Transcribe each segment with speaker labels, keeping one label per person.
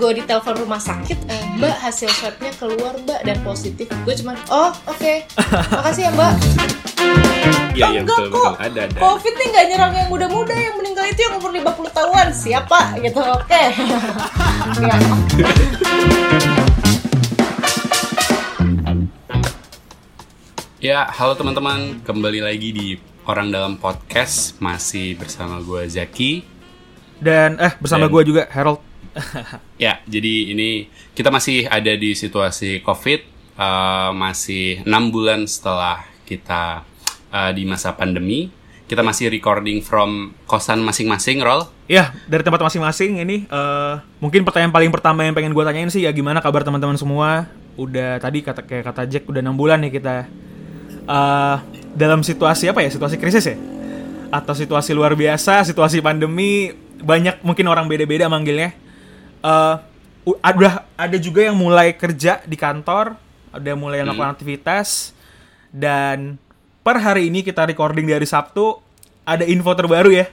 Speaker 1: gue di telepon rumah sakit mbak hasil swabnya keluar mbak dan positif gue cuman oh oke makasih ya mbak
Speaker 2: Iya iya
Speaker 1: Enggak
Speaker 2: betul
Speaker 1: kok.
Speaker 2: betul ada ada.
Speaker 1: covid nih nggak nyerang yang muda-muda yang meninggal itu yang umur 50 tahunan siapa gitu oke Ya.
Speaker 2: Ya halo teman-teman kembali lagi di orang dalam podcast masih bersama gue Zaki.
Speaker 3: Dan eh bersama gue juga Harold.
Speaker 2: Ya jadi ini kita masih ada di situasi COVID eh, masih enam bulan setelah kita eh, di masa pandemi. Kita masih recording from kosan masing-masing, Roll.
Speaker 3: Ya dari tempat masing-masing ini eh, mungkin pertanyaan paling pertama yang pengen gue tanyain sih ya gimana kabar teman-teman semua? Udah tadi kata kayak kata Jack udah enam bulan nih kita eh dalam situasi apa ya? Situasi krisis ya? Atau situasi luar biasa, situasi pandemi banyak mungkin orang beda-beda manggilnya. Eh u- ada ada juga yang mulai kerja di kantor, ada mulai yang melakukan aktivitas dan per hari ini kita recording dari Sabtu ada info terbaru ya.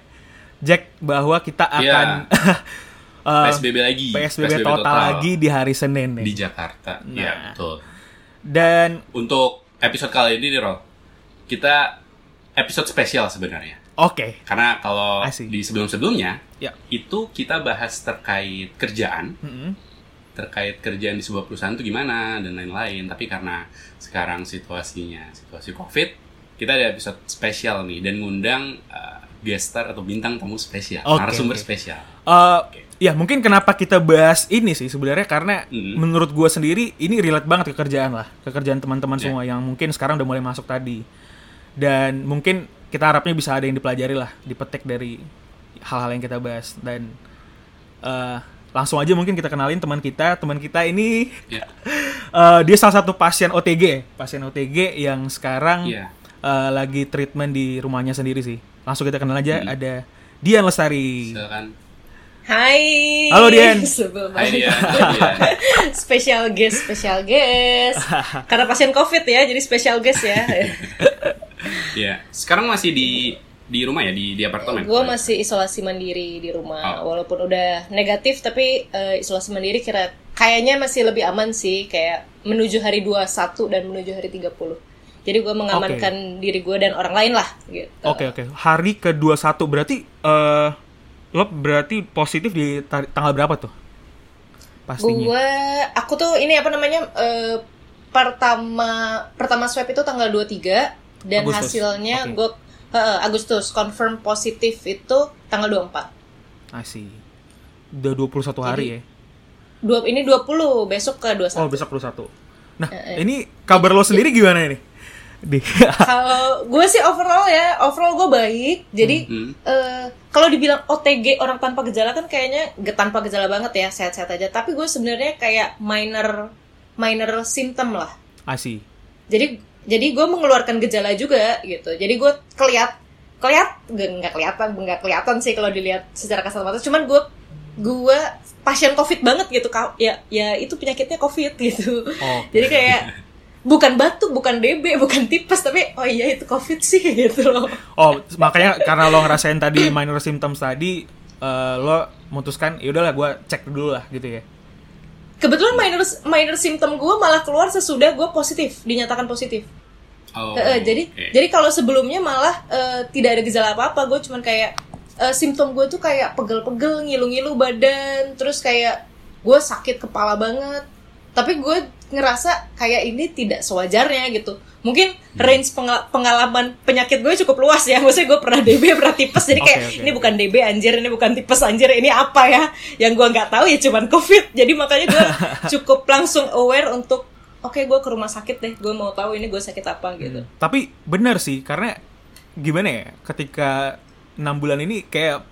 Speaker 3: Jack bahwa kita akan eh,
Speaker 2: PSBB lagi.
Speaker 3: PSBB, total, lagi di hari Senin nih.
Speaker 2: di Jakarta. Ya
Speaker 3: Nah.
Speaker 2: betul.
Speaker 3: Dan
Speaker 2: Untuk episode kali ini nih, Roll. Kita episode spesial sebenarnya.
Speaker 3: Oke,
Speaker 2: Karena kalau di sebelum-sebelumnya
Speaker 3: ya.
Speaker 2: itu kita bahas terkait kerjaan,
Speaker 3: Mm-mm.
Speaker 2: terkait kerjaan di sebuah perusahaan itu gimana dan lain-lain. Tapi karena sekarang situasinya situasi COVID, kita ada episode spesial nih dan ngundang uh, guest star atau bintang tamu spesial,
Speaker 3: Oke,
Speaker 2: narasumber spesial.
Speaker 3: Eh,
Speaker 2: Oke.
Speaker 3: Ya mungkin kenapa kita bahas ini sih sebenarnya karena
Speaker 2: Mm.
Speaker 3: menurut gue sendiri ini relate banget ke kerjaan lah, ke kerjaan teman-teman
Speaker 2: Ya.
Speaker 3: semua yang mungkin sekarang udah mulai masuk tadi. Dan mungkin kita harapnya bisa ada yang dipelajari lah, dipetik dari hal-hal yang kita bahas dan eh, langsung aja mungkin kita kenalin teman kita. Teman kita ini
Speaker 2: Ya.
Speaker 3: eh, dia salah satu pasien OTG, pasien OTG yang sekarang
Speaker 2: Iya.
Speaker 3: eh, lagi treatment di rumahnya sendiri sih. Langsung kita kenal aja
Speaker 2: Mm.
Speaker 3: ada Dian Lestari.
Speaker 2: Silakan.
Speaker 1: Hai
Speaker 3: Halo, Dian.
Speaker 1: Sebelum
Speaker 2: Hai dia. Hai dia.
Speaker 1: special guest special guest karena pasien covid ya jadi special guest ya
Speaker 2: Iya. Sekarang masih di di rumah ya di di apartemen.
Speaker 1: gue masih isolasi mandiri di rumah
Speaker 2: Oh.
Speaker 1: walaupun udah negatif tapi eh, isolasi mandiri kira kayaknya masih lebih aman sih kayak menuju hari 21 dan menuju hari 30 jadi gue mengamankan diri gue dan orang lain lah gitu
Speaker 3: Oke oke. Hari ke-21 berarti eh lo berarti positif di tanggal berapa tuh? Pastinya.
Speaker 1: gue aku tuh ini apa namanya eh, pertama pertama swab itu tanggal 23 dan
Speaker 3: Agustus.
Speaker 1: hasilnya
Speaker 3: Oke.
Speaker 1: gue eh, Agustus confirm positif itu tanggal 24
Speaker 3: Asih. Udah 21 hari ya.
Speaker 1: Dua, ini 20 besok ke 21
Speaker 3: Oh, besok 21. Nah,
Speaker 1: Eh, eh.
Speaker 3: ini kabar lo sendiri gimana ini? Di
Speaker 1: kalau gue sih overall ya overall gue baik jadi
Speaker 2: Hmm.
Speaker 1: eh, kalau dibilang OTG orang tanpa gejala kan kayaknya ge- tanpa gejala banget ya sehat-sehat aja tapi gue sebenarnya kayak minor minor symptom lah
Speaker 3: Asih.
Speaker 1: jadi jadi gue mengeluarkan gejala juga gitu. Jadi gue keliat keliat nggak kelihatan nggak kelihatan sih kalau dilihat secara kasat mata. Cuman gue gue pasien covid banget gitu ya ya itu penyakitnya covid gitu.
Speaker 3: Oh.
Speaker 1: jadi kayak bukan batuk bukan DB bukan tipes tapi oh iya itu covid sih gitu loh.
Speaker 3: Oh, makanya karena lo ngerasain tadi minor symptoms tadi eh, lo memutuskan ya udahlah gue cek dulu lah gitu ya.
Speaker 1: Kebetulan minor minor symptom gue malah keluar sesudah gue positif dinyatakan positif
Speaker 2: Oh,
Speaker 1: Eh, eh, jadi
Speaker 2: oke.
Speaker 1: jadi kalau sebelumnya malah eh, tidak ada gejala apa-apa, gue cuman kayak eh, simptom gue tuh kayak pegel-pegel, ngilu-ngilu badan, terus kayak gue sakit kepala banget. Tapi gue ngerasa kayak ini tidak sewajarnya gitu. Mungkin
Speaker 2: Hmm.
Speaker 1: range pengal- pengalaman penyakit gue cukup luas ya. Maksudnya gue pernah DB, pernah tipes. Jadi kayak
Speaker 3: Oke, oke.
Speaker 1: ini bukan DB anjir, ini bukan tipes anjir, ini apa ya? Yang gue nggak tahu ya cuman COVID. Jadi makanya gue cukup langsung aware untuk oke gue ke rumah sakit deh. Gue mau tahu ini gue sakit apa gitu.
Speaker 3: Tapi benar sih karena gimana ya ketika enam bulan ini kayak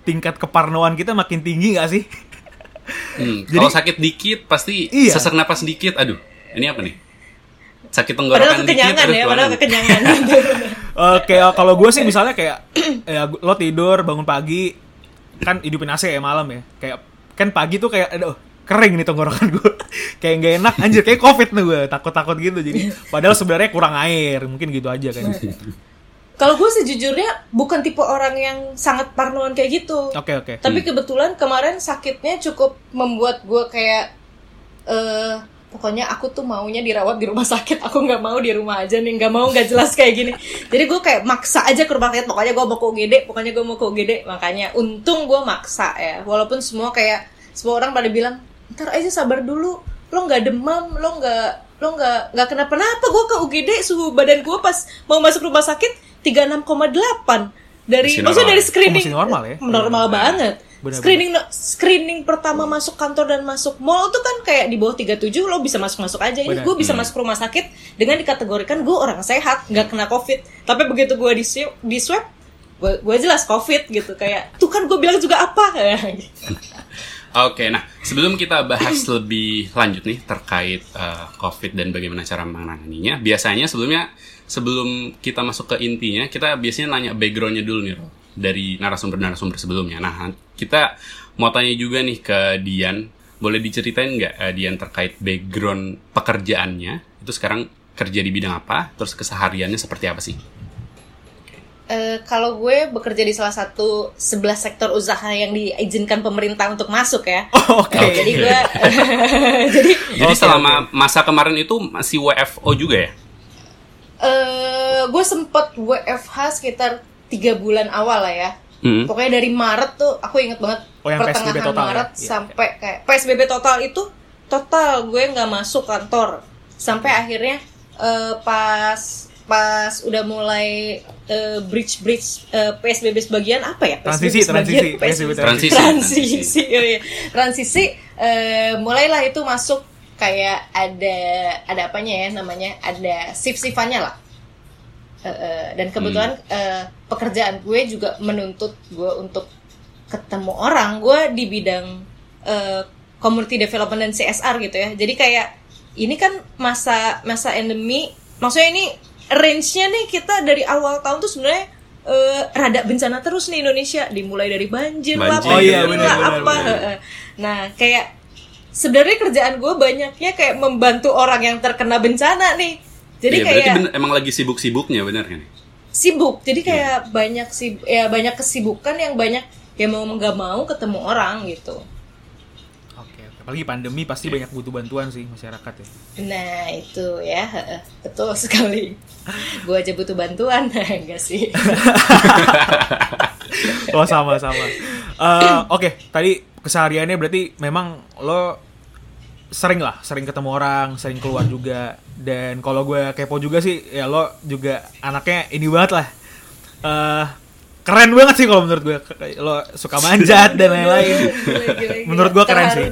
Speaker 3: tingkat keparnoan kita makin tinggi gak sih?
Speaker 2: Hmm,
Speaker 3: Jadi-
Speaker 2: kalau sakit dikit pasti
Speaker 3: Iya.
Speaker 2: sesak napas dikit. Aduh, ini apa nih? Sakit
Speaker 1: Padahal
Speaker 2: tenggorokan dikit.
Speaker 1: kekenyangan
Speaker 2: aduh,
Speaker 1: ya, padahal kekenyangan.
Speaker 3: Oke, kalau gue sih misalnya kayak ya lo tidur bangun pagi kan hidupin AC ya malam ya. Kayak kan pagi tuh kayak aduh kering nih tenggorokan gue. kayak nggak enak anjir kayak covid nih gue takut-takut gitu jadi padahal sebenarnya kurang air mungkin gitu aja kan.
Speaker 1: Kalau gue sejujurnya bukan tipe orang yang sangat parnoan kayak gitu.
Speaker 3: Oke oke.
Speaker 1: Tapi kebetulan kemarin sakitnya cukup membuat gue kayak eh pokoknya aku tuh maunya dirawat di rumah sakit. Aku nggak mau di rumah aja nih, nggak mau nggak jelas kayak gini. Jadi gue kayak maksa aja ke rumah sakit. Pokoknya gue mau ke UGD, pokoknya gue mau ke UGD. Makanya untung gue maksa ya. Walaupun semua kayak semua orang pada bilang, ntar aja sabar dulu. Lo nggak demam, lo nggak lo nggak nggak kenapa-napa. Gue ke UGD suhu badan gue pas mau masuk rumah sakit 36,8 dari
Speaker 2: Masih
Speaker 1: maksudnya
Speaker 2: normal.
Speaker 1: dari screening
Speaker 3: Oh, masih normal ya?
Speaker 1: normal
Speaker 2: Iya.
Speaker 1: banget
Speaker 3: Benar-benar.
Speaker 1: screening screening pertama masuk kantor dan masuk mall tuh kan kayak di bawah 37 lo bisa masuk masuk aja ini gue bisa
Speaker 2: Hmm.
Speaker 1: masuk rumah sakit dengan dikategorikan gue orang sehat nggak kena covid tapi begitu gue di di swab gue, jelas covid gitu kayak tuh kan gue bilang juga apa
Speaker 2: Oke, nah sebelum kita bahas lebih lanjut nih terkait eh, COVID dan bagaimana cara menanganinya, biasanya sebelumnya sebelum kita masuk ke intinya, kita biasanya nanya backgroundnya dulu nih, dari narasumber-narasumber sebelumnya. Nah, kita mau tanya juga nih ke Dian, boleh diceritain nggak eh, Dian terkait background pekerjaannya? Itu sekarang kerja di bidang apa? Terus kesehariannya seperti apa sih?
Speaker 1: Eh, kalau gue bekerja di salah satu 11 sektor usaha yang diizinkan pemerintah untuk masuk ya
Speaker 3: Oh, Oke.
Speaker 1: Eh, jadi gue jadi
Speaker 2: Jadi selama masa kemarin itu masih WFO juga ya?
Speaker 1: Eh gue sempet WFH sekitar tiga bulan awal lah ya.
Speaker 2: Mm.
Speaker 1: Pokoknya dari Maret tuh aku inget banget
Speaker 3: Oh, yang
Speaker 1: pertengahan
Speaker 3: PSBB total ya?
Speaker 1: Maret
Speaker 3: Iya,
Speaker 1: sampai kayak PSBB total itu total gue nggak masuk kantor sampai akhirnya eh, pas pas udah mulai bridge bridge PSBB sebagian apa ya
Speaker 3: Transisi,
Speaker 1: sebagian,
Speaker 3: transisi, PSBB
Speaker 2: Transisi.
Speaker 1: transisi oh iya. transisi eh, mulailah itu masuk kayak ada ada apanya ya namanya? Ada shift shiftannya lah. Eh, dan kebetulan eh, pekerjaan gue juga menuntut gue untuk ketemu orang. Gue di bidang eh, community development dan CSR gitu ya. Jadi kayak ini kan masa masa endemi. Maksudnya ini range-nya nih kita dari awal tahun tuh sebenarnya eh, rada bencana terus nih Indonesia. Dimulai dari banjir, lah
Speaker 2: Banjir,
Speaker 3: Oh iya,
Speaker 1: lah,
Speaker 3: benar,
Speaker 1: apa heeh. nah kayak sebenarnya kerjaan gue banyaknya kayak membantu orang yang terkena bencana nih. Jadi
Speaker 2: Iya,
Speaker 1: kayak
Speaker 2: bener- emang lagi sibuk-sibuknya bener kan?
Speaker 1: sibuk. Jadi kayak banyak sih ya banyak kesibukan yang banyak yang mau nggak mau ketemu orang gitu.
Speaker 3: Oke, oke. Apalagi pandemi pasti banyak butuh bantuan sih masyarakat ya.
Speaker 1: nah itu ya. Heeh, betul sekali. Gue aja butuh bantuan. Enggak sih.
Speaker 3: Oh sama sama. Eh, Oke, tadi kesehariannya berarti memang lo sering lah, sering ketemu orang, sering keluar juga. Dan kalau gue kepo juga sih, ya lo juga anaknya ini banget lah. Eh, keren banget sih kalau menurut gue. Lo suka manjat dan lain-lain. Menurut gue keren sih.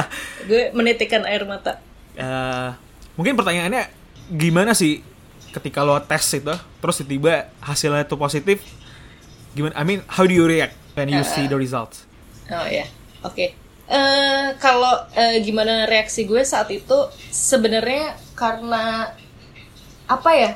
Speaker 1: gue menitikan air mata
Speaker 3: Eh, mungkin pertanyaannya gimana sih ketika lo tes itu, terus tiba-tiba hasilnya itu positif? Gimana? I mean, how do you react when you see the results?
Speaker 1: Oh ya, oke. Eh, kalau eh, gimana reaksi gue saat itu sebenarnya karena apa ya?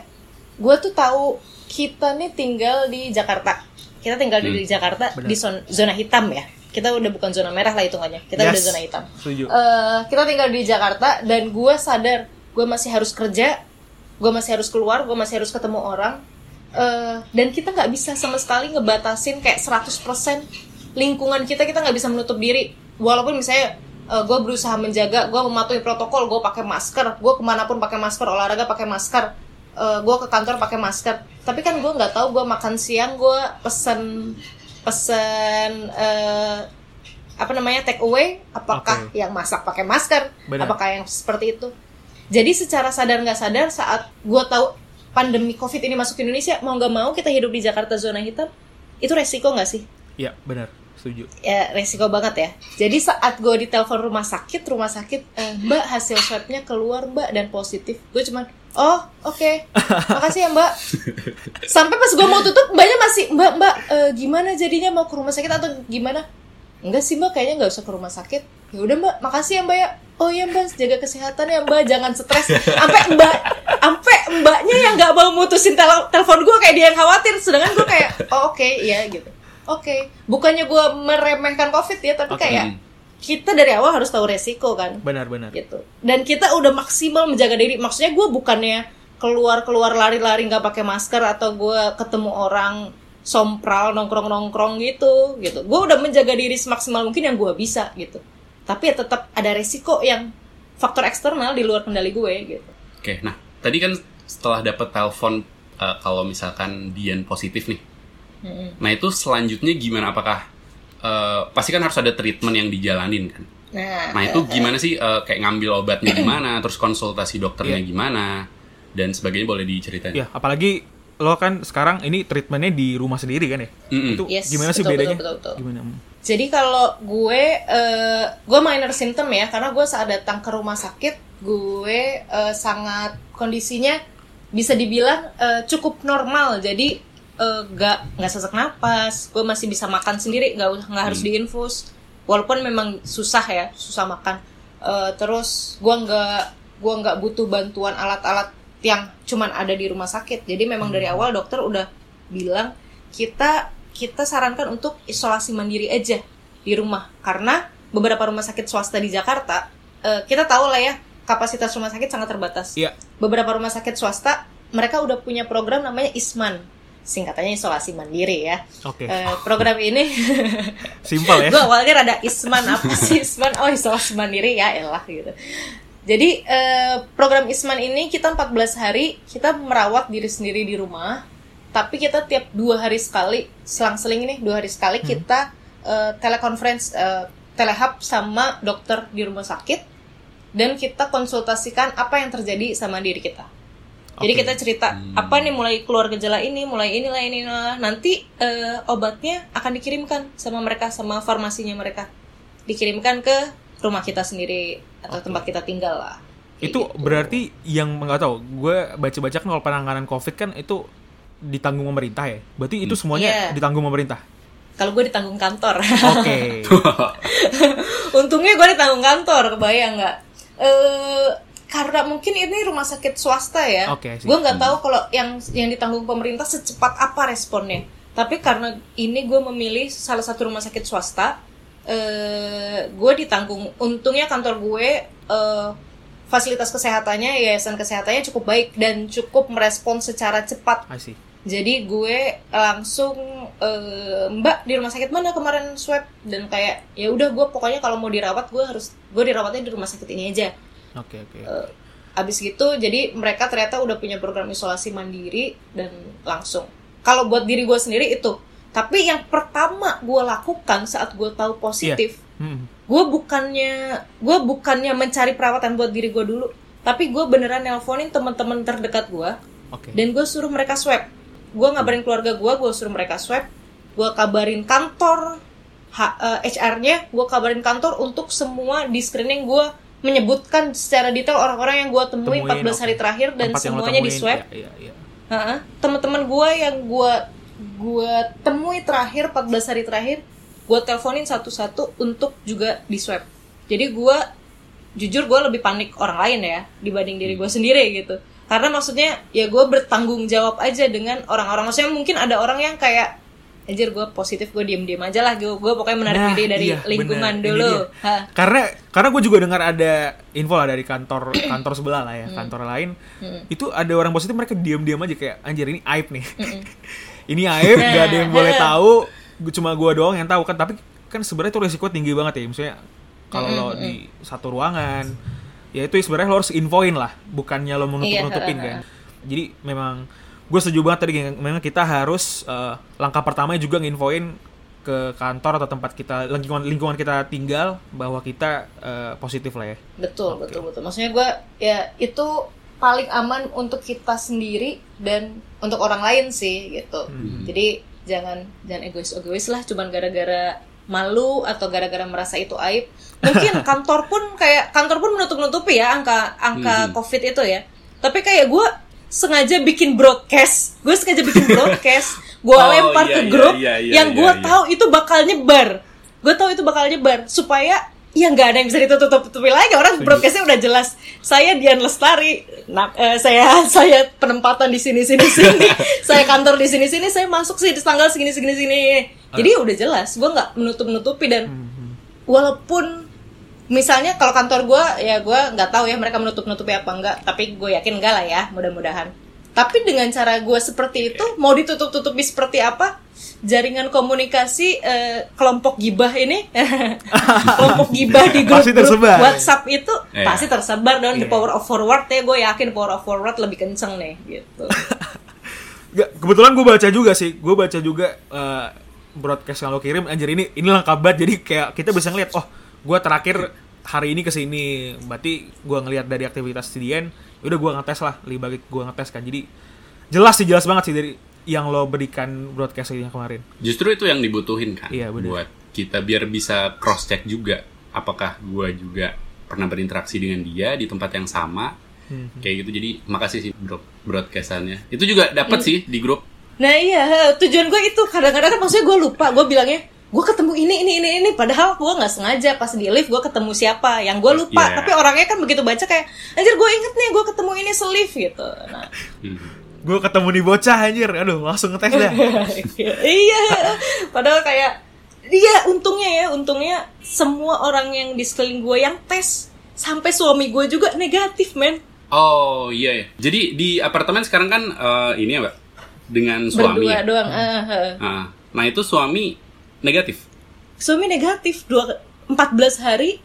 Speaker 1: Gue tuh tahu kita nih tinggal di Jakarta. Kita tinggal di Jakarta
Speaker 3: Benar.
Speaker 1: di zon- zona hitam ya. Kita udah bukan zona merah lah hitungannya. Kita udah
Speaker 3: Yes.
Speaker 1: zona hitam.
Speaker 3: Setuju.
Speaker 1: Eh, kita tinggal di Jakarta dan gue sadar gue masih harus kerja, gue masih harus keluar, gue masih harus ketemu orang. Eh, dan kita nggak bisa sama sekali ngebatasin kayak 100% lingkungan kita kita nggak bisa menutup diri. Walaupun misalnya gue berusaha menjaga, gue mematuhi protokol, gue pakai masker, gue ke mana pun pakai masker, olahraga pakai masker, gue ke kantor pakai masker. Tapi kan gue nggak tahu gue makan siang gue pesen pesen eh, apa namanya take away apakah
Speaker 3: Oke.
Speaker 1: yang masak pakai masker
Speaker 3: Benar.
Speaker 1: apakah yang seperti itu jadi secara sadar nggak sadar saat gue tahu pandemi covid ini masuk ke Indonesia mau nggak mau kita hidup di Jakarta zona hitam itu resiko nggak sih
Speaker 3: Iya, benar. Setuju.
Speaker 1: ya resiko banget ya. Jadi saat gue ditelepon rumah sakit rumah sakit "Eh, mbak hasil swabnya keluar mbak dan positif. Gue cuman oh oke. Makasih ya mbak. Sampai pas gue mau tutup mbaknya masih mbak mbak eh, gimana jadinya mau ke rumah sakit atau gimana? Enggak sih mbak kayaknya nggak usah ke rumah sakit. Ya udah mbak makasih ya mbak ya. Oh iya mbak jaga kesehatan ya mbak jangan stres. Sampai mbak sampai mbaknya yang nggak mau mutusin tel- telepon gue kayak dia yang khawatir sedangkan gue kayak oh oke iya gitu oke bukannya gue meremehkan covid ya tapi
Speaker 3: Oke.
Speaker 1: kayak kita dari awal harus tahu resiko kan.
Speaker 3: Benar, benar.
Speaker 1: gitu. Dan kita udah maksimal menjaga diri. Maksudnya gue bukannya keluar keluar lari-lari nggak pakai masker atau gue ketemu orang sompral nongkrong nongkrong gitu gitu. Gue udah menjaga diri semaksimal mungkin yang gue bisa gitu. Tapi ya tetap ada resiko yang faktor eksternal di luar kendali gue gitu.
Speaker 2: Oke, nah tadi kan setelah dapat telepon eh, kalau misalkan Dian positif nih,
Speaker 1: Mm-mm.
Speaker 2: nah itu selanjutnya gimana? Apakah eh, pasti kan harus ada treatment yang dijalanin kan?
Speaker 1: nah,
Speaker 2: Nah itu gimana sih eh, kayak ngambil obatnya gimana, terus konsultasi dokternya
Speaker 3: Iya.
Speaker 2: gimana dan sebagainya boleh diceritain?
Speaker 3: Ya, apalagi lo kan sekarang ini treatmentnya di rumah sendiri kan ya?
Speaker 2: Mm-mm.
Speaker 3: Itu
Speaker 1: Yes,
Speaker 3: gimana sih
Speaker 1: betul,
Speaker 3: bedanya?
Speaker 1: betul, betul, betul.
Speaker 3: Gimana?
Speaker 1: Jadi kalau gue, eh, gue minor symptom ya, karena gue saat datang ke rumah sakit, gue eh, sangat kondisinya bisa dibilang eh, cukup normal. Jadi eh, nggak nggak sesak napas, gue masih bisa makan sendiri, nggak usah- nggak harus diinfus. Walaupun memang susah ya, susah makan. Eh, terus gue nggak gue nggak butuh bantuan alat-alat yang cuman ada di rumah sakit. Jadi memang dari awal dokter udah bilang kita kita sarankan untuk isolasi mandiri aja di rumah karena beberapa rumah sakit swasta di Jakarta eh, kita tahu lah ya kapasitas rumah sakit sangat terbatas.
Speaker 3: Iya.
Speaker 1: Beberapa rumah sakit swasta mereka udah punya program namanya ISMAN singkatannya isolasi mandiri ya.
Speaker 3: Oke.
Speaker 1: Eh, program ini
Speaker 3: Simpel ya.
Speaker 1: gue awalnya rada isman apa sih isman oh isolasi mandiri ya elah gitu jadi eh, program isman ini kita 14 hari kita merawat diri sendiri di rumah tapi kita tiap dua hari sekali selang-seling ini dua hari sekali kita eh, teleconference eh, telehub sama dokter di rumah sakit dan kita konsultasikan apa yang terjadi sama diri kita jadi kita cerita apa nih mulai keluar gejala ini, mulai inilah inilah. Nanti eh, obatnya akan dikirimkan sama mereka sama farmasinya mereka. Dikirimkan ke rumah kita sendiri atau tempat kita tinggal lah. Kayak
Speaker 3: itu
Speaker 1: gitu.
Speaker 3: berarti yang nggak tahu gue baca-baca kan kalau penanganan covid kan itu ditanggung pemerintah ya berarti itu semuanya
Speaker 1: Iya.
Speaker 3: ditanggung pemerintah
Speaker 1: kalau gue ditanggung kantor.
Speaker 3: oke
Speaker 1: Untungnya gue ditanggung kantor, kebayang nggak? Eh karena mungkin ini rumah sakit swasta ya.
Speaker 3: Sih.
Speaker 1: gue nggak tahu kalau yang yang ditanggung pemerintah secepat apa responnya. Tapi karena ini gue memilih salah satu rumah sakit swasta, eh gue ditanggung. Untungnya kantor gue eh, fasilitas kesehatannya, yayasan kesehatannya cukup baik dan cukup merespon secara cepat.
Speaker 3: I see.
Speaker 1: Jadi gue langsung eh, Mbak di rumah sakit mana kemarin swab dan kayak ya udah gue pokoknya kalau mau dirawat gue harus gue dirawatnya di rumah sakit ini aja.
Speaker 3: Oke oke
Speaker 1: Eh, abis gitu jadi mereka ternyata udah punya program isolasi mandiri dan langsung. Kalau buat diri gue sendiri itu. Tapi yang pertama gue lakukan saat gue tahu positif,
Speaker 3: Hmm.
Speaker 1: gue bukannya gue bukannya mencari perawatan buat diri gue dulu, tapi gue beneran nelponin teman-teman terdekat gue
Speaker 3: oke
Speaker 1: dan gue suruh mereka swab gue ngabarin keluarga gue gue suruh mereka swab gue kabarin kantor H- eh, HR-nya gue kabarin kantor untuk semua di screening gue menyebutkan secara detail orang-orang yang gue temui
Speaker 3: Temuin,
Speaker 1: 14 hari terakhir dan semuanya di swab.
Speaker 3: iya, iya, iya.
Speaker 1: Heeh. teman-teman gue yang gue gue temui terakhir 14 hari terakhir gue teleponin satu-satu untuk juga di swab. Jadi gue jujur gue lebih panik orang lain ya dibanding diri gue sendiri gitu. Karena maksudnya ya gue bertanggung jawab aja dengan orang-orang. Maksudnya mungkin ada orang yang kayak anjir gue positif gue diem diem aja lah gue gue pokoknya menarik
Speaker 3: Nah,
Speaker 1: diri dari
Speaker 3: iya,
Speaker 1: lingkungan
Speaker 3: bener.
Speaker 1: Dulu.
Speaker 3: karena karena gue juga dengar ada info lah dari kantor kantor sebelah lah ya kantor lain. Itu ada orang positif mereka diam-diam aja kayak anjir ini aib nih. Ini aib gak ada yang boleh tahu cuma gue doang yang tahu kan. Tapi kan sebenarnya itu resiko tinggi banget ya misalnya kalau lo di satu ruangan ya itu sebenarnya lo harus infoin lah bukannya lo menutup-nutupin
Speaker 1: Iya,
Speaker 3: kan. jadi memang gue setuju banget tadi memang kita harus eh, langkah pertama juga nginfoin ke kantor atau tempat kita lingkungan lingkungan kita tinggal bahwa kita eh, positif lah ya
Speaker 1: Betul, betul, betul. Maksudnya gue ya itu paling aman untuk kita sendiri dan untuk orang lain sih gitu. Jadi jangan jangan egois-egois lah cuman gara-gara malu atau gara-gara merasa itu aib. Mungkin kantor pun kayak kantor pun menutup-nutupi ya angka angka Covid itu ya. Tapi kayak gue sengaja bikin broadcast. Gue sengaja bikin broadcast. Gue
Speaker 2: Oh,
Speaker 1: lempar
Speaker 2: iya,
Speaker 1: ke
Speaker 2: iya,
Speaker 1: grup
Speaker 2: iya, iya,
Speaker 1: yang gue
Speaker 2: iya.
Speaker 1: tahu itu bakal nyebar. Gue tahu itu bakal nyebar supaya ya nggak ada yang bisa ditutup-tutupi lagi. Orang broadcastnya udah jelas. Saya Dian Lestari. Nah, eh, saya saya penempatan di sini sini sini saya kantor di sini sini saya masuk sih di tanggal segini segini sini jadi udah jelas. Gue nggak menutup nutupi dan walaupun misalnya kalau kantor gue ya gue nggak tahu ya mereka menutup nutupi apa enggak tapi gue yakin enggak lah ya mudah-mudahan tapi dengan cara gue seperti itu mau ditutup tutupi seperti apa jaringan komunikasi eh, kelompok gibah ini kelompok gibah di grup,
Speaker 3: Pasti
Speaker 1: grup. WhatsApp itu
Speaker 2: Iya.
Speaker 1: pasti tersebar dan the
Speaker 3: Iya.
Speaker 1: power of forward ya gue yakin power of forward lebih kenceng nih gitu
Speaker 3: Gak, kebetulan gue baca juga sih, gue baca juga eh, broadcast yang lo kirim, anjir ini ini lengkap banget, jadi kayak kita bisa ngeliat, oh gue terakhir hari ini ke sini, berarti gue ngelihat dari aktivitas CDN, udah gue ngetes lah, lebih baik gue ngetes kan, jadi jelas sih jelas banget sih dari yang lo berikan broadcast yang kemarin.
Speaker 2: Justru itu yang dibutuhin kan
Speaker 3: Iya, bener.
Speaker 2: buat kita biar bisa cross check juga apakah gua juga pernah berinteraksi dengan dia di tempat yang sama
Speaker 3: Hmm.
Speaker 2: kayak gitu jadi makasih sih bro broadcastannya itu juga dapat sih di grup
Speaker 1: Nah iya tujuan gue itu kadang-kadang kan maksudnya gue lupa gue bilangnya gue ketemu ini ini ini ini. Padahal gue nggak sengaja pas di lift gue ketemu siapa. Yang gue lupa.
Speaker 2: Iya.
Speaker 1: tapi orangnya kan begitu baca kayak anjir gue inget nih gue ketemu ini selift gitu. Nah.
Speaker 2: Hmm.
Speaker 3: Gue ketemu nih bocah anjir, aduh langsung ngetes dah.
Speaker 1: iya. Padahal kayak dia untungnya ya untungnya semua orang yang di sekeliling gue yang tes sampai suami gue juga negatif men.
Speaker 2: Oh iya ya jadi di apartemen sekarang kan eh, ini ya mbak? Dengan suami.
Speaker 1: Berdua
Speaker 2: ya?
Speaker 1: doang ah.
Speaker 2: Nah, nah itu suami negatif?
Speaker 1: Suami negatif dua 14 hari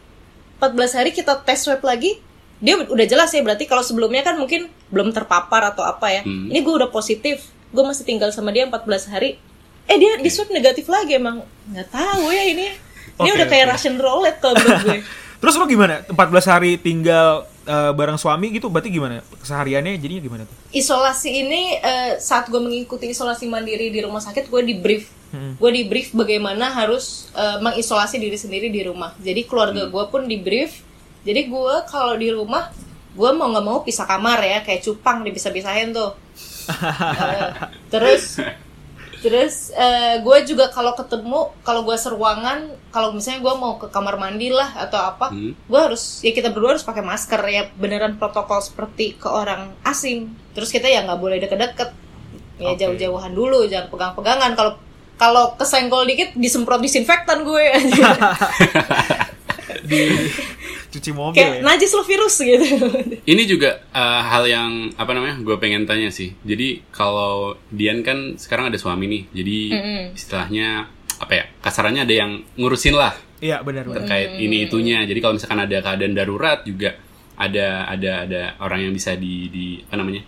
Speaker 1: 14 hari kita tes swab lagi dia udah jelas ya berarti kalau sebelumnya kan mungkin belum terpapar atau apa ya.
Speaker 2: Hmm.
Speaker 1: ini gue udah positif gue masih tinggal sama dia 14 hari. Eh dia di swab negatif lagi emang. Nggak tahu ya ini. Ini
Speaker 3: Oke,
Speaker 1: udah kayak
Speaker 3: oke.
Speaker 1: Russian roulette kalau menurut gue.
Speaker 3: Terus lo gimana? 14 hari tinggal eh, bareng suami gitu, berarti gimana? Kesehariannya jadinya gimana tuh?
Speaker 1: isolasi ini eh, saat gue mengikuti isolasi mandiri di rumah sakit gue di brief
Speaker 3: Hmm.
Speaker 1: gue di brief bagaimana harus eh, mengisolasi diri sendiri di rumah jadi keluarga gue pun di brief jadi gue kalau di rumah gue mau nggak mau pisah kamar ya kayak cupang dipisah-pisahin tuh Eh, terus terus gue juga kalau ketemu kalau gue seruangan kalau misalnya gue mau ke kamar mandi lah atau apa
Speaker 2: Hmm.
Speaker 1: gue harus ya kita berdua harus pakai masker ya beneran protokol seperti ke orang asing terus kita ya nggak boleh deket-deket ya
Speaker 3: Oke.
Speaker 1: jauh-jauhan dulu jangan pegang-pegangan kalau kalau kesenggol dikit disemprot disinfektan gue
Speaker 3: Di cuci mobil
Speaker 1: kayak
Speaker 3: ya?
Speaker 1: najis lo virus gitu
Speaker 2: Ini juga uh, hal yang apa namanya? Gue pengen tanya sih. Jadi kalau Dian kan sekarang ada suami nih. Jadi
Speaker 1: Mm-mm.
Speaker 2: istilahnya apa ya? Kasarannya ada yang ngurusin lah
Speaker 3: Iya benar
Speaker 2: terkait ini itunya. Jadi kalau misalkan ada keadaan darurat juga ada ada ada orang yang bisa di di apa namanya?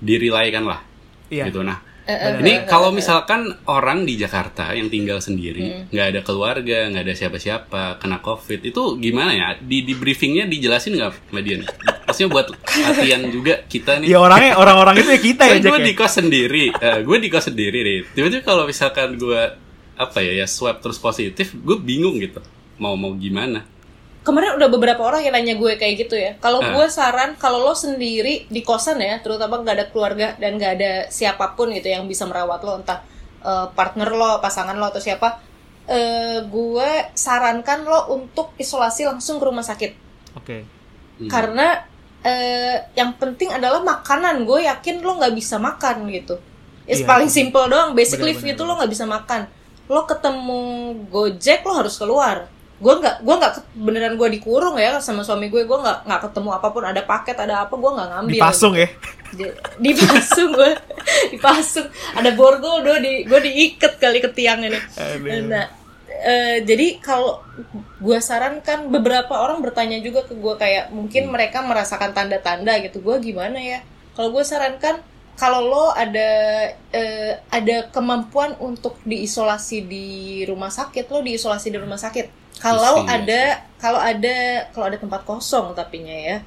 Speaker 2: Dirilaikan lah.
Speaker 3: Iya.
Speaker 2: Gitu nah.
Speaker 1: Eh,
Speaker 2: Ini kalau misalkan orang di Jakarta yang tinggal sendiri,
Speaker 1: Hmm.
Speaker 2: nggak ada keluarga, nggak ada siapa-siapa, kena COVID, itu gimana ya? Di, di briefingnya dijelasin nggak, Mbak Dian? Maksudnya buat latihan juga kita nih.
Speaker 3: Ya orangnya orang-orang itu ya kita ya
Speaker 2: gue
Speaker 3: ya?
Speaker 2: di kos sendiri, eh, gue di kos sendiri nih. Tiba-tiba kalau misalkan gue apa ya, ya swab terus positif, gue bingung gitu. Mau mau gimana?
Speaker 1: Kemarin udah beberapa orang yang nanya gue kayak gitu ya kalau
Speaker 2: Ah.
Speaker 1: gue saran kalau lo sendiri di kosan ya terutama nggak ada keluarga dan nggak ada siapa pun gitu yang bisa merawat lo entah eh, partner lo pasangan lo atau siapa eh, gue sarankan lo untuk isolasi langsung ke rumah sakit
Speaker 3: Oke.
Speaker 2: Hmm.
Speaker 1: karena eh, yang penting adalah makanan gue yakin lo nggak bisa makan gitu It's
Speaker 3: Iya.
Speaker 1: paling simple doang basic
Speaker 3: Bener,
Speaker 1: life
Speaker 3: bener,
Speaker 1: itu lo nggak bisa makan lo ketemu gojek lo harus keluar gue nggak gue nggak beneran gue dikurung ya sama suami gue gue nggak nggak ketemu apa pun ada paket ada apa gue nggak ngambil.
Speaker 3: Dipasung ya.
Speaker 1: Di- dipasung gue dipasung. Ada borgol do di gue diikat kali ke tiang ini.
Speaker 3: Aduh.
Speaker 1: nah eh, jadi kalau gue sarankan beberapa orang bertanya juga ke gue kayak mungkin mereka merasakan tanda-tanda gitu. Gue gimana ya? Kalau gue sarankan kalau lo ada eh, ada kemampuan untuk diisolasi di rumah sakit lo diisolasi di rumah sakit kalau
Speaker 2: Iya,
Speaker 1: ada kalau ada kalau ada tempat kosong tapinya ya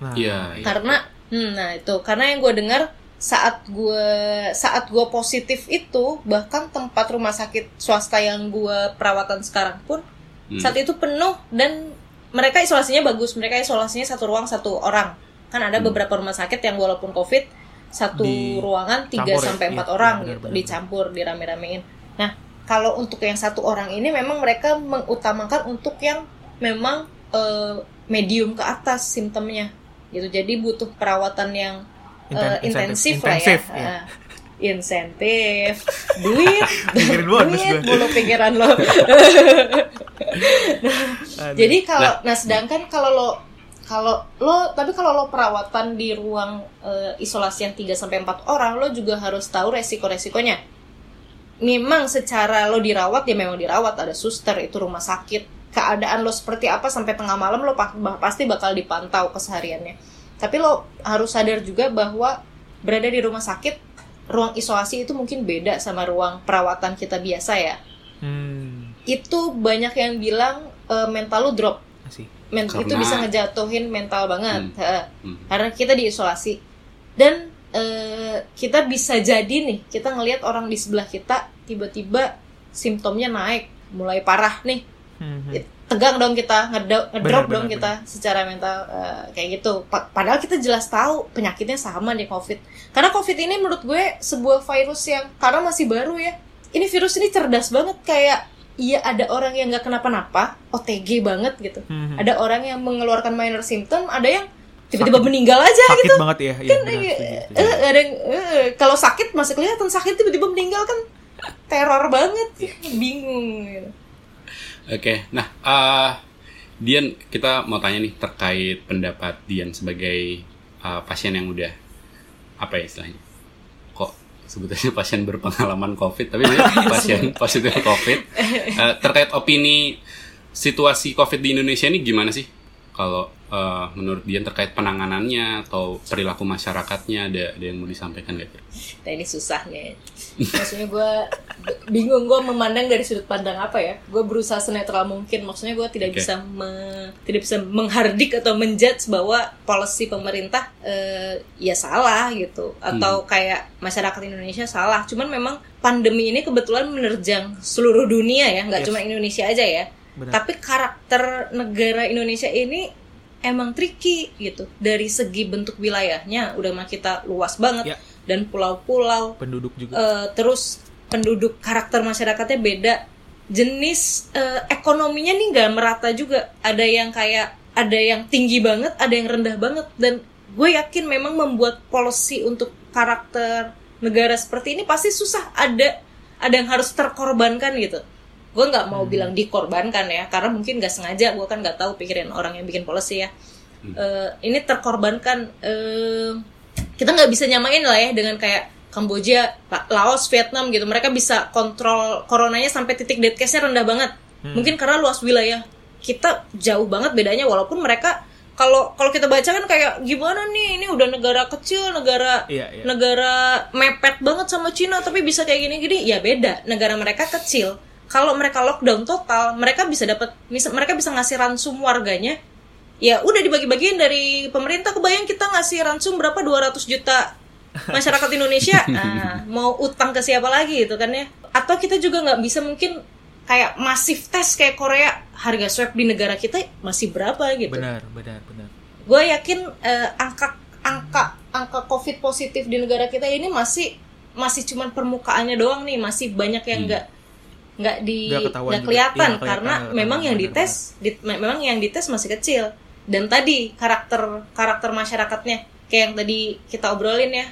Speaker 3: Nah,
Speaker 2: Iya, iya.
Speaker 1: karena hmm, nah itu karena yang gue dengar saat gue saat gue positif itu bahkan tempat rumah sakit swasta yang gue perawatan sekarang pun
Speaker 2: Hmm.
Speaker 1: saat itu penuh dan mereka isolasinya bagus mereka isolasinya satu ruang satu orang kan ada
Speaker 2: Hmm.
Speaker 1: beberapa rumah sakit yang walaupun covid satu
Speaker 3: Di-
Speaker 1: ruangan 3
Speaker 3: campur ya?
Speaker 1: sampai
Speaker 3: Iya,
Speaker 1: empat
Speaker 3: iya,
Speaker 1: orang
Speaker 3: benar,
Speaker 1: gitu
Speaker 3: benar,
Speaker 1: dicampur dirame-ramein nah kalau untuk yang satu orang ini memang mereka mengutamakan untuk yang memang eh, medium ke atas simptomnya gitu jadi butuh perawatan yang
Speaker 3: Inten-
Speaker 1: intensif,
Speaker 3: intensif,
Speaker 1: lah ya
Speaker 3: iya.
Speaker 1: Eh, insentif, duit, duit, mulu pikiran lo.
Speaker 3: Aduh.
Speaker 1: Jadi kalau nah sedangkan kalau lo kalau lo tapi kalau lo perawatan di ruang eh, isolasi yang 3 sampai 4 orang lo juga harus tahu resiko-resikonya. Memang secara lo dirawat ya memang dirawat ada suster itu rumah sakit. Keadaan lo seperti apa sampai tengah malam lo pasti bakal dipantau kesehariannya. Tapi lo harus sadar juga bahwa berada di rumah sakit ruang isolasi itu mungkin beda sama ruang perawatan kita biasa ya.
Speaker 3: Hmm,
Speaker 1: Itu banyak yang bilang eh, mental lo drop. Men-
Speaker 2: Karena-
Speaker 1: itu bisa ngejatuhin mental banget
Speaker 2: Hmm.
Speaker 1: Heeh.
Speaker 2: Hmm.
Speaker 1: karena kita diisolasi dan eh, kita bisa jadi nih kita ngelihat orang di sebelah kita tiba-tiba simptomnya naik mulai parah nih.
Speaker 3: Hmm,
Speaker 1: tegang dong kita ngedrop
Speaker 3: Benar,
Speaker 1: dong
Speaker 3: benar,
Speaker 1: kita secara mental eh, kayak gitu. Pa- padahal kita jelas tahu penyakitnya sama nih covid. Karena covid ini menurut gue sebuah virus yang karena masih baru ya ini virus ini cerdas banget. Kayak iya ada orang yang nggak kenapa-napa OTG banget gitu.
Speaker 3: Hmm, hmm.
Speaker 1: ada orang yang mengeluarkan minor symptom ada yang tiba-tiba meninggal aja
Speaker 3: sakit
Speaker 1: gitu
Speaker 3: banget ya. Iya,
Speaker 1: kan
Speaker 3: benar, setuju, setuju.
Speaker 1: ada yang eh, kalau sakit masih kelihatan sakit tiba-tiba meninggal kan teror banget bingung gitu.
Speaker 2: Oke, nah eh, Dian kita mau tanya nih terkait pendapat Dian sebagai eh, pasien yang udah apa ya istilahnya? Kok sebetulnya pasien berpengalaman COVID, tapi banyak pasien positif COVID. Eh, terkait opini situasi COVID di Indonesia ini gimana sih? Kalau eh, menurut Dian terkait penanganannya atau perilaku masyarakatnya ada ada yang mau disampaikan gak? Kira?
Speaker 1: Nah ini susahnya. Maksudnya gue bingung gue memandang dari sudut pandang apa ya. Gue berusaha senetral mungkin. Maksudnya gue tidak
Speaker 2: Oke.
Speaker 1: bisa me- tidak bisa menghardik atau menjudge bahwa policy pemerintah eh, ya salah gitu. Atau kayak masyarakat Indonesia salah. Cuman memang pandemi ini kebetulan menerjang seluruh dunia ya, nggak
Speaker 3: Yes.
Speaker 1: cuma Indonesia aja ya.
Speaker 3: Benar.
Speaker 1: Tapi karakter negara Indonesia ini emang tricky gitu. Dari segi bentuk wilayahnya udah mah kita luas banget
Speaker 3: Ya.
Speaker 1: dan pulau-pulau
Speaker 3: Penduduk juga.
Speaker 1: Eh, terus penduduk karakter masyarakatnya beda jenis eh, ekonominya nih nggak merata juga ada yang kayak ada yang tinggi banget ada yang rendah banget dan gue yakin memang membuat policy untuk karakter negara seperti ini pasti susah ada ada yang harus terkorbankan gitu gue nggak mau bilang dikorbankan ya karena mungkin nggak sengaja gue kan nggak tahu pikirin orang yang bikin policy ya Eh, ini terkorbankan eh, kita nggak bisa nyamain lah ya dengan kayak Kamboja, La- Laos, Vietnam gitu. Mereka bisa kontrol coronanya sampai titik dead case-nya rendah banget. Mungkin karena luas wilayah kita jauh banget bedanya walaupun mereka kalau kalau kita baca kan kayak gimana nih ini udah negara kecil negara
Speaker 3: Iya, iya.
Speaker 1: negara mepet banget sama Cina tapi bisa kayak gini-gini ya beda negara mereka kecil kalau mereka lockdown total mereka bisa dapat mereka bisa ngasih ransum warganya. Ya udah dibagi-bagiin dari pemerintah. Kebayang kita ngasih ransum berapa? 200 juta masyarakat Indonesia. Nah, mau utang ke siapa lagi gitu kan ya. Atau kita juga nggak bisa mungkin kayak masif tes kayak Korea harga swab di negara kita masih berapa gitu.
Speaker 3: Benar, benar, benar.
Speaker 1: gue yakin eh, angka angka angka covid positif di negara kita ini masih masih cuman permukaannya doang nih. Masih banyak yang nggak nggak di
Speaker 3: Nggak
Speaker 1: kelihatan
Speaker 3: nggak
Speaker 1: karena
Speaker 3: kelihatan,
Speaker 1: memang yang dites di- me- memang yang dites masih kecil dan tadi karakter karakter masyarakatnya kayak yang tadi kita obrolin ya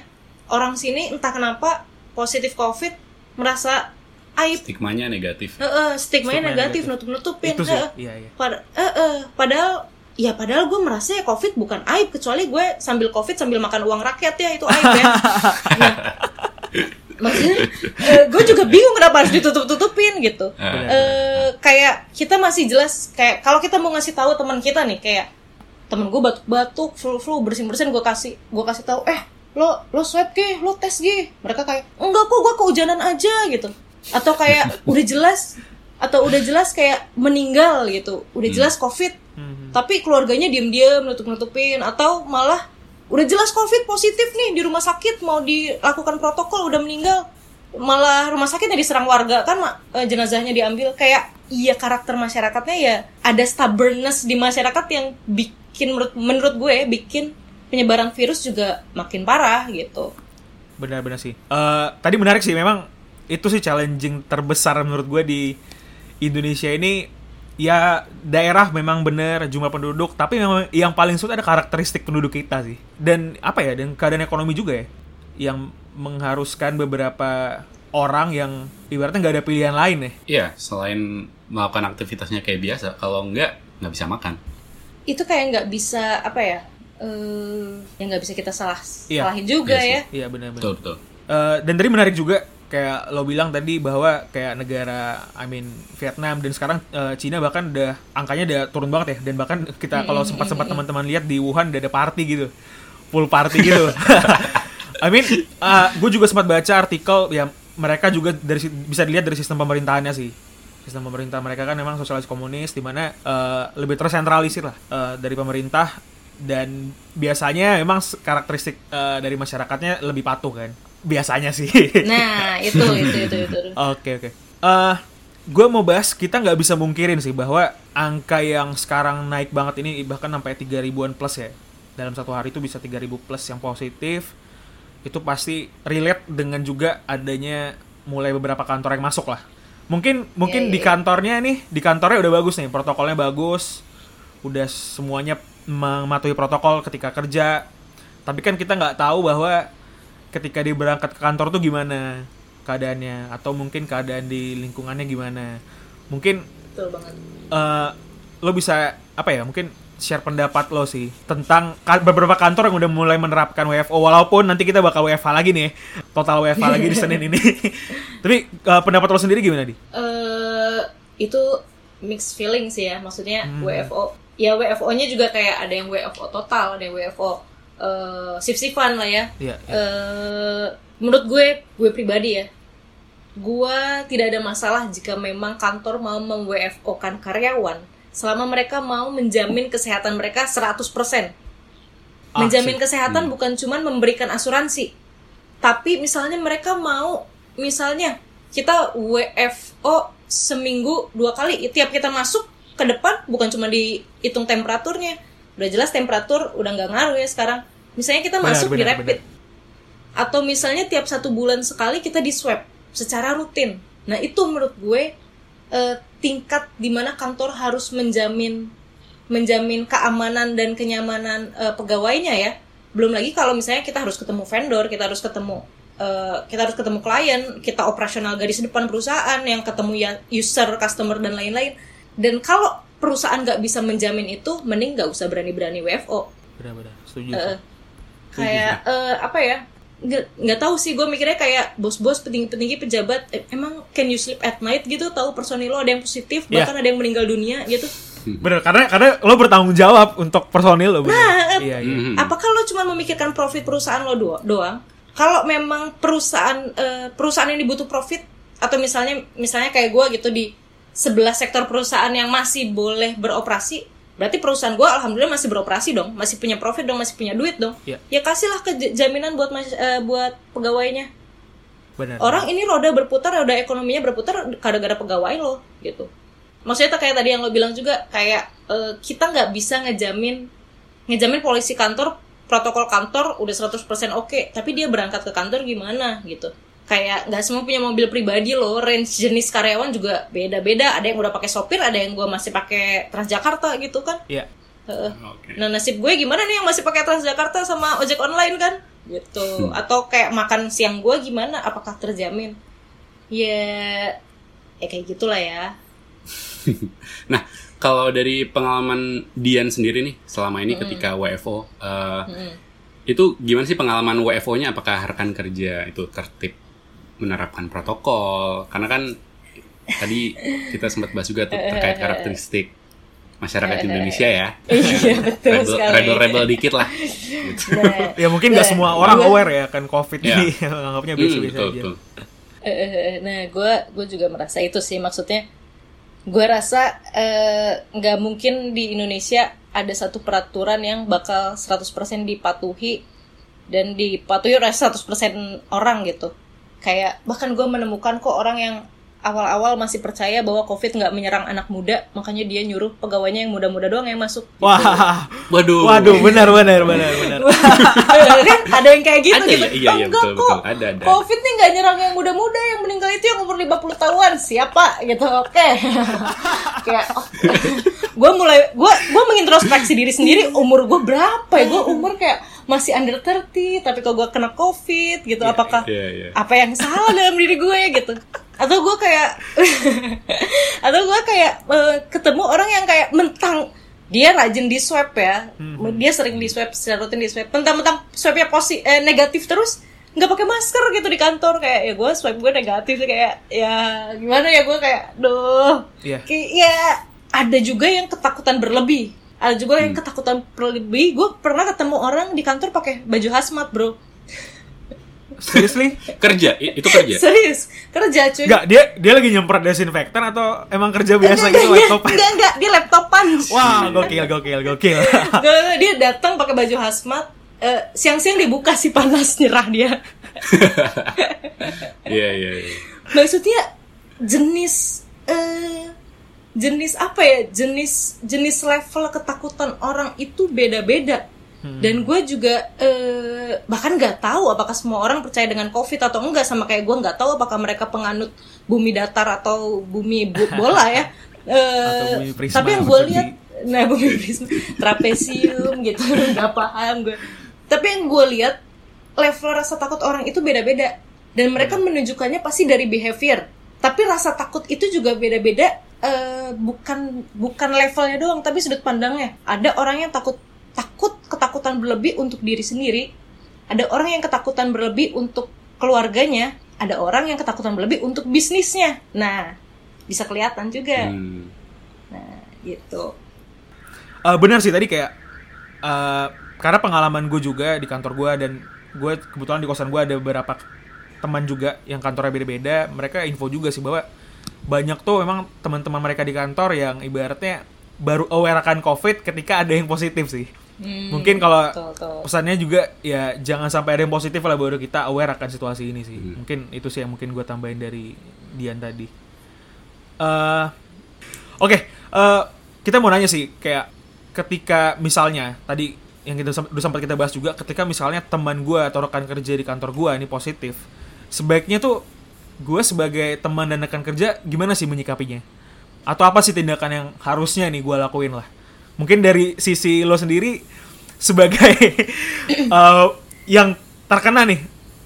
Speaker 1: orang sini entah kenapa positif covid merasa aib
Speaker 2: Stigmanya negatif.
Speaker 1: Heeh, stigmanya
Speaker 3: Stigma
Speaker 1: negatif,
Speaker 3: negatif. Itu sih.
Speaker 1: Heeh.
Speaker 3: Iya, iya.
Speaker 1: Pad- eh, eh, padahal ya padahal gue merasa ya covid bukan aib kecuali gue sambil covid sambil makan uang rakyat ya itu aib ya. Nah, maksudnya gue juga bingung kenapa harus ditutup-tutupin gitu.
Speaker 2: Ah.
Speaker 1: Eh, kayak kita masih jelas kayak kalau kita mau ngasih tahu teman kita nih kayak temen gue batuk-batuk, flu-flu, bersin-bersin gue kasih gue kasih tahu eh lo lo swab ge, lo tes ge. Mereka kayak enggak kok gue kehujanan aja gitu. Atau kayak udah jelas atau udah jelas kayak meninggal gitu. Udah jelas covid
Speaker 3: Mhm.
Speaker 1: tapi keluarganya diem-diem nutup-nutupin atau malah udah jelas covid positif nih di rumah sakit mau dilakukan protokol udah meninggal. Malah rumah sakitnya diserang warga kan Ma- eh, jenazahnya diambil. Kayak iya karakter masyarakatnya ya ada stubbornness di masyarakat yang bikin menurut menurut gue bikin penyebaran virus juga makin parah gitu.
Speaker 3: Benar-benar sih. Eh, tadi menarik sih memang itu sih challenging terbesar menurut gue di Indonesia ini ya daerah memang bener jumlah penduduk tapi memang yang paling sulit ada karakteristik penduduk kita sih dan apa ya dan keadaan ekonomi juga ya yang mengharuskan beberapa orang yang ibaratnya nggak ada pilihan lain ya.
Speaker 2: Iya, selain melakukan aktivitasnya kayak biasa, kalau enggak nggak bisa makan.
Speaker 1: Itu kayak nggak bisa apa ya? Eh, yang nggak bisa kita salah
Speaker 3: Iya.
Speaker 1: salahin juga
Speaker 2: Iya sih.
Speaker 1: ya.
Speaker 3: Iya benar-benar.
Speaker 2: Betul betul.
Speaker 3: Eh, dan tadi menarik juga kayak lo bilang tadi bahwa kayak negara I mean Vietnam dan sekarang eh, Cina bahkan udah angkanya udah turun banget ya. Dan bahkan kita kalau sempat-sempat teman-teman lihat di Wuhan udah ada party gitu. Full party gitu. I mean gue juga sempat baca artikel ya mereka juga dari bisa dilihat dari sistem pemerintahannya sih. Sistem pemerintah mereka kan memang sosialis komunis di mana eh, lebih tersentralisir lah eh, dari pemerintah. Dan biasanya memang karakteristik eh, dari masyarakatnya lebih patuh kan biasanya sih
Speaker 1: Nah, itu itu itu itu.
Speaker 3: Oke oke. Eh, gue mau bahas kita nggak bisa mungkirin sih bahwa angka yang sekarang naik banget ini bahkan sampai 3 ribuan plus ya. Dalam satu hari itu bisa 3000 plus yang positif. Itu pasti relate dengan juga adanya mulai beberapa kantor yang masuk lah. Mungkin mungkin
Speaker 1: Iya,
Speaker 3: di
Speaker 1: iya.
Speaker 3: kantornya nih, di kantornya udah bagus nih, protokolnya bagus. Udah semuanya mematuhi protokol ketika kerja. Tapi kan kita nggak tahu bahwa ketika dia berangkat ke kantor tuh gimana keadaannya atau mungkin keadaan di lingkungannya gimana mungkin
Speaker 1: Betul banget.
Speaker 3: eh, lo bisa apa ya mungkin share pendapat lo sih tentang beberapa kantor yang udah mulai menerapkan WFO walaupun nanti kita bakal WFH lagi nih total WFH lagi di Senin ini tapi eh, pendapat lo sendiri gimana di
Speaker 1: eh itu mixed feeling sih ya maksudnya
Speaker 3: Hmm.
Speaker 1: WFO ya WFO-nya juga kayak ada yang WFO total ada yang WFO eh sif-sifan lah ya
Speaker 3: Iya, iya.
Speaker 1: Eh, menurut gue gue pribadi ya gue tidak ada masalah jika memang kantor mau mem-WFO kan karyawan selama mereka mau menjamin kesehatan mereka 100%
Speaker 3: Ah,
Speaker 1: menjamin
Speaker 3: sip.
Speaker 1: kesehatan bukan cuma memberikan asuransi tapi misalnya mereka mau misalnya kita WFO seminggu dua kali tiap kita masuk ke depan bukan cuma dihitung temperaturnya udah jelas temperatur udah nggak ngaruh ya sekarang misalnya kita
Speaker 3: Benar,
Speaker 1: masuk di
Speaker 3: benar,
Speaker 1: rapid atau misalnya tiap satu bulan sekali kita di swab secara rutin nah itu menurut gue eh, tingkat di mana kantor harus menjamin menjamin keamanan dan kenyamanan eh, pegawainya ya. Belum lagi kalau misalnya kita harus ketemu vendor, kita harus ketemu eh, kita harus ketemu klien, kita operasional garis depan perusahaan yang ketemu ya user, customer dan lain-lain. Dan kalau perusahaan nggak bisa menjamin itu, mending nggak usah berani-berani WFO.
Speaker 3: benar-benar setuju sih.
Speaker 1: kayak eh, apa ya? Nggak, tahu sih gue mikirnya kayak bos-bos petinggi-petinggi pejabat eh, emang can you sleep at night gitu tahu personil lo ada yang positif
Speaker 3: Iya.
Speaker 1: bahkan ada yang meninggal dunia gitu
Speaker 3: bener karena karena lo bertanggung jawab untuk personil lo bener.
Speaker 1: Nah,
Speaker 3: iya iya
Speaker 2: Mhm.
Speaker 1: Apakah lo cuma memikirkan profit perusahaan lo do- doang? Kalau memang perusahaan eh, perusahaan ini butuh profit atau misalnya misalnya kayak gue gitu di sebelah sektor perusahaan yang masih boleh beroperasi, berarti perusahaan gue alhamdulillah masih beroperasi dong, masih punya profit dong, masih punya duit dong.
Speaker 3: Iya.
Speaker 1: Ya kasihlah ke jaminan buat mas- eh, buat pegawainya.
Speaker 3: benar
Speaker 1: Orang ini roda berputar, roda ekonominya berputar gara-gara pegawai lo gitu. Maksudnya kayak tadi yang lo bilang juga kayak eh, kita nggak bisa ngejamin ngejamin polisi kantor protokol kantor udah 100% oke, tapi dia berangkat ke kantor gimana gitu. Kayak nggak semua punya mobil pribadi loh, range jenis karyawan juga beda-beda. Ada yang udah pakai sopir, ada yang gua masih pakai Transjakarta gitu kan.
Speaker 3: iya
Speaker 1: Heeh.
Speaker 2: Oke.
Speaker 1: Nah nasib gue gimana nih yang masih pakai Transjakarta sama ojek online kan? Gitu. Atau kayak makan siang gue gimana? Apakah terjamin? Ya, ya kayak gitulah ya.
Speaker 2: Nah, kalau dari pengalaman Dian sendiri nih selama ini ketika WFO, eh,
Speaker 1: Mm-mm.
Speaker 2: itu gimana sih pengalaman WFO-nya? Apakah rekan kerja itu tertib menerapkan protokol? Karena kan tadi kita sempat bahas juga tuh terkait karakteristik masyarakat Indonesia ya.
Speaker 1: Iya betul
Speaker 2: Rebel,
Speaker 1: sekali.
Speaker 2: rebel-rebel dikit lah. Gitu.
Speaker 1: Nah,
Speaker 3: ya mungkin nggak
Speaker 1: Nah,
Speaker 3: semua orang
Speaker 1: gua-
Speaker 3: aware ya kan covid
Speaker 2: Iya.
Speaker 3: ini anggapnya
Speaker 2: Hmm,
Speaker 3: biasa-biasa
Speaker 2: betul,
Speaker 3: aja
Speaker 2: betul.
Speaker 1: eh, nah gue gue juga merasa itu sih maksudnya. Gue rasa eh, nggak mungkin di Indonesia ada satu peraturan yang bakal 100% dipatuhi dan dipatuhi oleh 100% orang gitu. Kayak bahkan gue menemukan kok orang yang awal-awal masih percaya bahwa COVID nggak menyerang anak muda, makanya dia nyuruh pegawainya yang muda-muda doang yang masuk.
Speaker 3: wah
Speaker 2: Waduh.
Speaker 3: waduh benar benar benar benar
Speaker 1: kan ada yang kayak gitu
Speaker 2: Ada
Speaker 1: gitu.
Speaker 2: ya? Iya, iya,
Speaker 1: Enggak
Speaker 2: betul,
Speaker 1: kok.
Speaker 2: betul. Ada, ada.
Speaker 1: Covid nih nggak nyerang yang muda-muda, yang meninggal itu yang umur 50 tahunan. Siapa gitu. Oke. kayak gue mulai gue gue mengintrospeksi diri sendiri umur gue berapa ya? Gue umur kayak masih under 30 tapi kalau gue kena covid gitu
Speaker 3: Iya,
Speaker 1: apakah
Speaker 2: Iya, iya.
Speaker 1: apa yang salah dalam diri gue gitu atau gue kayak atau gue kayak eh, ketemu orang yang kayak mentang. Dia rajin di swab ya dia sering di swab secara rutin di swab mentang-mentang swabnya posi eh, negatif terus nggak pakai masker gitu di kantor. Kayak ya gue swab gue negatif. Kayak ya gimana ya gue kayak duh
Speaker 3: Iya.
Speaker 1: kayak ya ada juga yang ketakutan berlebih. Ada juga yang ketakutan berlebih. Gue pernah ketemu orang di kantor pakai baju hazmat bro
Speaker 3: Seriously?
Speaker 2: Kerja, i- itu kerja.
Speaker 1: serius kerja cuy
Speaker 3: Enggak, dia dia lagi nyemprot desinfektan atau emang kerja biasa
Speaker 1: enggak,
Speaker 3: gitu
Speaker 1: enggak,
Speaker 3: laptop?
Speaker 1: enggak, enggak, dia laptopan
Speaker 3: Wah, gokil, gokil, gokil.
Speaker 1: Dia datang pakai baju hazmat eh, siang-siang dibuka si panas nyerah dia
Speaker 2: Iya, iya, iya.
Speaker 1: maksudnya jenis eh jenis apa ya jenis jenis level ketakutan orang itu beda-beda dan gue juga eh, bahkan nggak tahu apakah semua orang percaya dengan covid atau enggak sama kayak gue nggak tahu apakah mereka penganut bumi datar atau bumi bu- bola ya. Eh,
Speaker 3: Atau bumi prisma,
Speaker 1: tapi yang gue lihat nah bumi prisma trapesium gitu nggak paham gue tapi yang gue lihat level rasa takut orang itu beda-beda. Dan mereka menunjukkannya pasti dari behavior. Tapi rasa takut itu juga beda-beda eh, bukan bukan levelnya doang tapi sudut pandangnya. Ada orang yang takut takut ketakutan berlebih untuk diri sendiri. Ada orang yang ketakutan berlebih untuk keluarganya ada orang yang ketakutan berlebih untuk bisnisnya. Nah bisa kelihatan juga.
Speaker 2: Hmm.
Speaker 1: nah gitu.
Speaker 3: Eh, benar sih tadi kayak eh, karena pengalaman gue juga di kantor gue dan gue kebetulan di kosan gue ada beberapa teman juga yang kantornya beda-beda mereka info juga sih bahwa banyak tuh memang teman-teman mereka di kantor yang ibaratnya baru aware akan covid ketika ada yang positif sih.
Speaker 1: Hmm,
Speaker 3: mungkin kalau pesannya juga ya jangan sampai ada yang positif lah baru kita aware akan situasi ini sih.
Speaker 2: Hmm.
Speaker 3: mungkin itu sih yang mungkin gue tambahin dari Dian tadi. Eh oke eh, kita mau nanya sih kayak ketika misalnya tadi yang kita dulu sempat kita bahas juga ketika misalnya teman gue atau rekan kerja di kantor gue ini positif sebaiknya tuh gue sebagai teman dan rekan kerja gimana sih menyikapinya atau apa sih tindakan yang harusnya nih gue lakuin lah mungkin dari sisi lo sendiri sebagai eh, yang terkena nih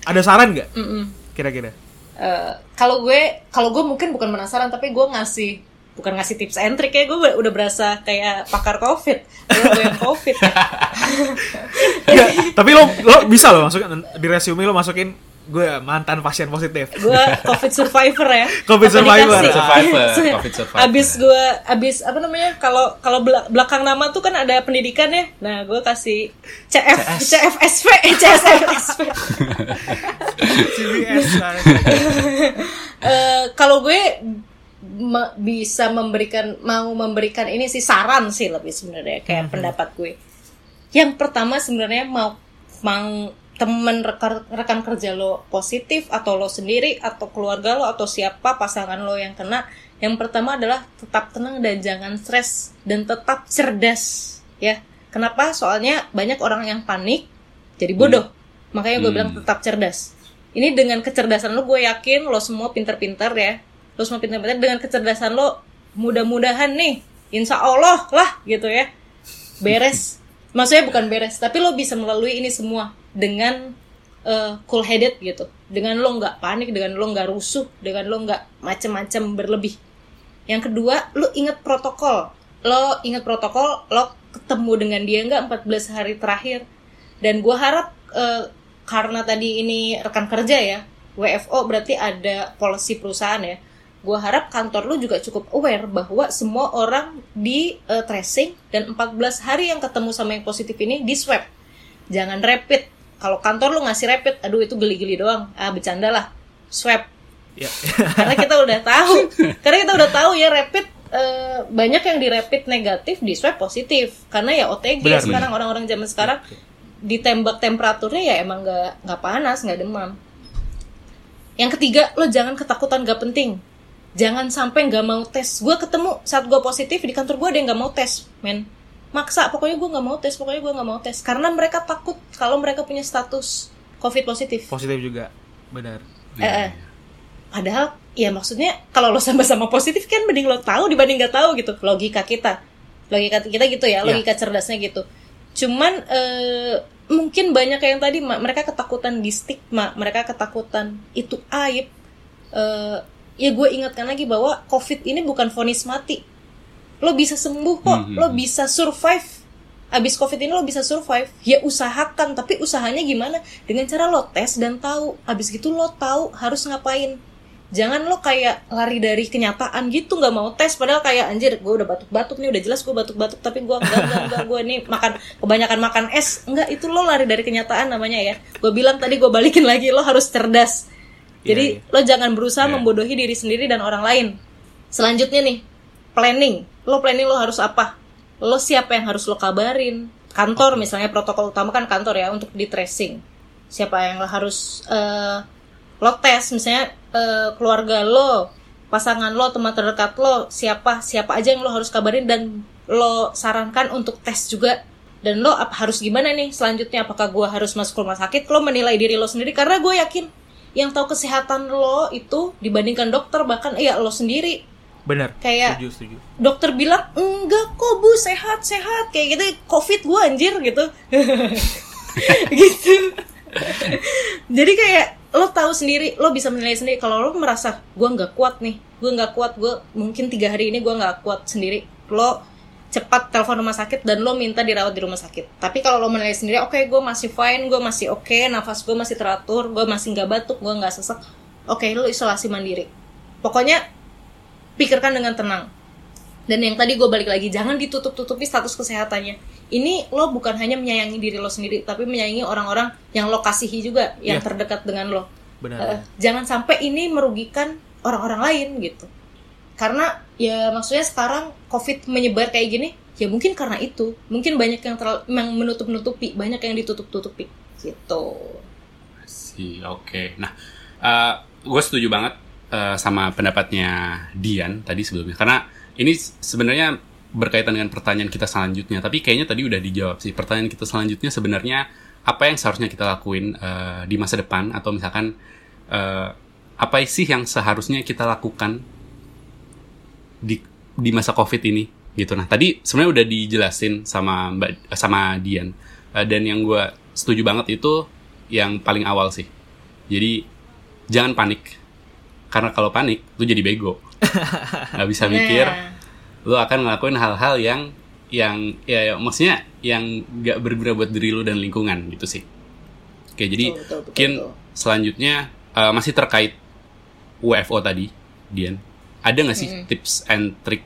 Speaker 3: ada saran nggak
Speaker 1: Mm-mm.
Speaker 3: kira-kira
Speaker 1: Eh, kalau gue kalau gue mungkin bukan penasaran tapi gue ngasih bukan ngasih tips and trick ya gue udah berasa kayak pakar covid gue gue yang covid ya.
Speaker 3: Tapi lo lo bisa lo masukin di resume lo masukin gue mantan pasien positif.
Speaker 1: Gue covid survivor ya.
Speaker 3: Covid
Speaker 1: Apa
Speaker 3: survivor.
Speaker 2: Survivor, covid survivor.
Speaker 1: abis gue abis apa namanya kalau kalau bela- belakang nama tuh kan ada pendidikan ya. Nah gue kasih CF eh, CSFSP
Speaker 3: CBS
Speaker 1: Eh, kalau gue me- bisa memberikan mau memberikan ini sih saran sih lebih sebenarnya kayak pendapat gue. Yang pertama sebenarnya mau mau temen rekan, rekan kerja lo positif atau lo sendiri atau keluarga lo atau siapa pasangan lo yang kena yang pertama adalah tetap tenang dan jangan stres dan tetap cerdas ya. Kenapa? Soalnya banyak orang yang panik jadi bodoh. Makanya gue
Speaker 2: Hmm.
Speaker 1: bilang tetap cerdas. Ini dengan kecerdasan lo gue yakin lo semua pinter-pinter ya. Lo semua pinter-pinter dengan kecerdasan lo mudah-mudahan nih insya Allah lah gitu ya. Beres. Maksudnya bukan beres tapi lo bisa melalui ini semua dengan eh, cool headed gitu. Dengan lo nggak panik dengan lo nggak rusuh dengan lo nggak macem-macem berlebih. Yang kedua lo inget protokol. Lo inget protokol lo ketemu dengan dia nggak 14 hari terakhir. Dan gue harap eh, karena tadi ini rekan kerja ya WFO berarti ada policy perusahaan ya. Gue harap kantor lu juga cukup aware bahwa semua orang di eh, tracing dan 14 hari yang ketemu sama yang positif ini di swab. Jangan rapid kalau kantor lu ngasih rapid aduh itu geli-geli doang. Ah bercanda lah. Swab.
Speaker 3: Ya.
Speaker 1: Karena kita udah tahu. Karena kita udah tahu ya rapid eh, banyak yang di rapid negatif di swab positif. Karena ya OTG
Speaker 3: Benar,
Speaker 1: sekarang orang-orang zaman sekarang ditembak temperaturnya ya emang nggak nggak panas nggak demam. Yang ketiga lo jangan ketakutan gak penting. Jangan sampai nggak mau tes. Gue ketemu saat gue positif di kantor gue ada yang nggak mau tes men maksa pokoknya gue nggak mau tes pokoknya gue nggak mau tes karena mereka takut kalau mereka punya status covid positif
Speaker 3: positif juga benar
Speaker 1: Eh, eh. Padahal ya maksudnya kalau lo sama-sama positif kan mending lo tahu dibanding nggak tahu gitu. Logika kita. Logika kita gitu ya,
Speaker 3: Iya.
Speaker 1: logika cerdasnya gitu. Cuman eh, mungkin banyak yang tadi mereka ketakutan di stigma mereka ketakutan itu aib Eh, ya gue ingatkan lagi bahwa covid ini bukan vonis mati lo bisa sembuh kok
Speaker 2: Mhm.
Speaker 1: lo bisa survive. Abis covid ini lo bisa survive. Ya usahakan tapi usahanya gimana? Dengan cara lo tes dan tahu. Abis gitu lo tahu harus ngapain. Jangan lo kayak lari dari kenyataan gitu nggak mau tes. Padahal kayak anjir gue udah batuk-batuk nih udah jelas gue batuk-batuk tapi gue enggak enggak, enggak gue nih makan kebanyakan makan es. Enggak itu lo lari dari kenyataan namanya ya. Gue bilang tadi gue balikin lagi lo harus cerdas. Jadi
Speaker 3: Iya,
Speaker 1: lo jangan berusaha
Speaker 2: Iya.
Speaker 1: membodohi diri sendiri dan orang lain. Selanjutnya nih planning lo planning lo harus apa? Lo siapa yang harus lo kabarin? Kantor misalnya protokol utama kan kantor ya untuk di tracing. Siapa yang lo harus eh, lo tes misalnya eh, keluarga lo pasangan lo teman terdekat lo siapa siapa aja yang lo harus kabarin dan lo sarankan untuk tes juga. Dan lo ap- harus gimana nih selanjutnya? Apakah gue harus masuk rumah sakit? Lo menilai diri lo sendiri karena gue yakin yang tahu kesehatan lo itu dibandingkan dokter bahkan iya lo sendiri
Speaker 3: Bener.
Speaker 1: Kayak-
Speaker 3: Setuju, setuju.
Speaker 1: dokter bilang enggak kok bu sehat sehat. Kayak gitu covid gue anjir gitu. Gitu. Jadi kayak lo tahu sendiri lo bisa menilai sendiri. Kalau lo merasa gue nggak kuat nih gue nggak kuat gue mungkin tiga hari ini gue nggak kuat sendiri lo cepat telepon rumah sakit dan lo minta dirawat di rumah sakit. Tapi kalau lo menilai sendiri oke gue masih fine gue masih oke nafas gue masih teratur gue masih nggak batuk gue nggak sesek oke lo isolasi mandiri. Pokoknya pikirkan dengan tenang. Dan yang tadi gue balik lagi jangan ditutup-tutupi status kesehatannya. Ini lo bukan hanya menyayangi diri lo sendiri tapi menyayangi orang-orang yang lo kasihi juga yang
Speaker 3: Iya.
Speaker 1: terdekat dengan lo.
Speaker 3: Benar.
Speaker 1: Eh, jangan sampai ini merugikan orang-orang lain gitu. Karena ya maksudnya sekarang covid menyebar kayak gini ya mungkin karena itu. Mungkin banyak yang terlalu yang menutup-nutupi banyak yang ditutup-tutupi gitu.
Speaker 2: Sih oke. Nah gue setuju banget eh, sama pendapatnya Dian tadi sebelumnya. Karena ini sebenarnya berkaitan dengan pertanyaan kita selanjutnya. Tapi kayaknya tadi udah dijawab sih. Pertanyaan kita selanjutnya sebenarnya apa yang seharusnya kita lakuin eh, di masa depan? Atau misalkan eh, apa sih yang seharusnya kita lakukan di di masa covid ini? Gitu. Nah tadi sebenarnya udah dijelasin sama mbak sama Dian. Eh, dan yang gue setuju banget itu yang paling awal sih. Jadi jangan panik karena kalau panik lu jadi bego. Nggak bisa mikir
Speaker 1: Nah,
Speaker 2: lu akan ngelakuin hal-hal yang yang ya, ya, maksudnya yang nggak berguna buat diri lu dan lingkungan gitu sih. Oke jadi
Speaker 1: betul, betul, betul,
Speaker 2: mungkin
Speaker 1: betul.
Speaker 2: selanjutnya eh, masih terkait UFO tadi Dian. Ada nggak sih tips and trick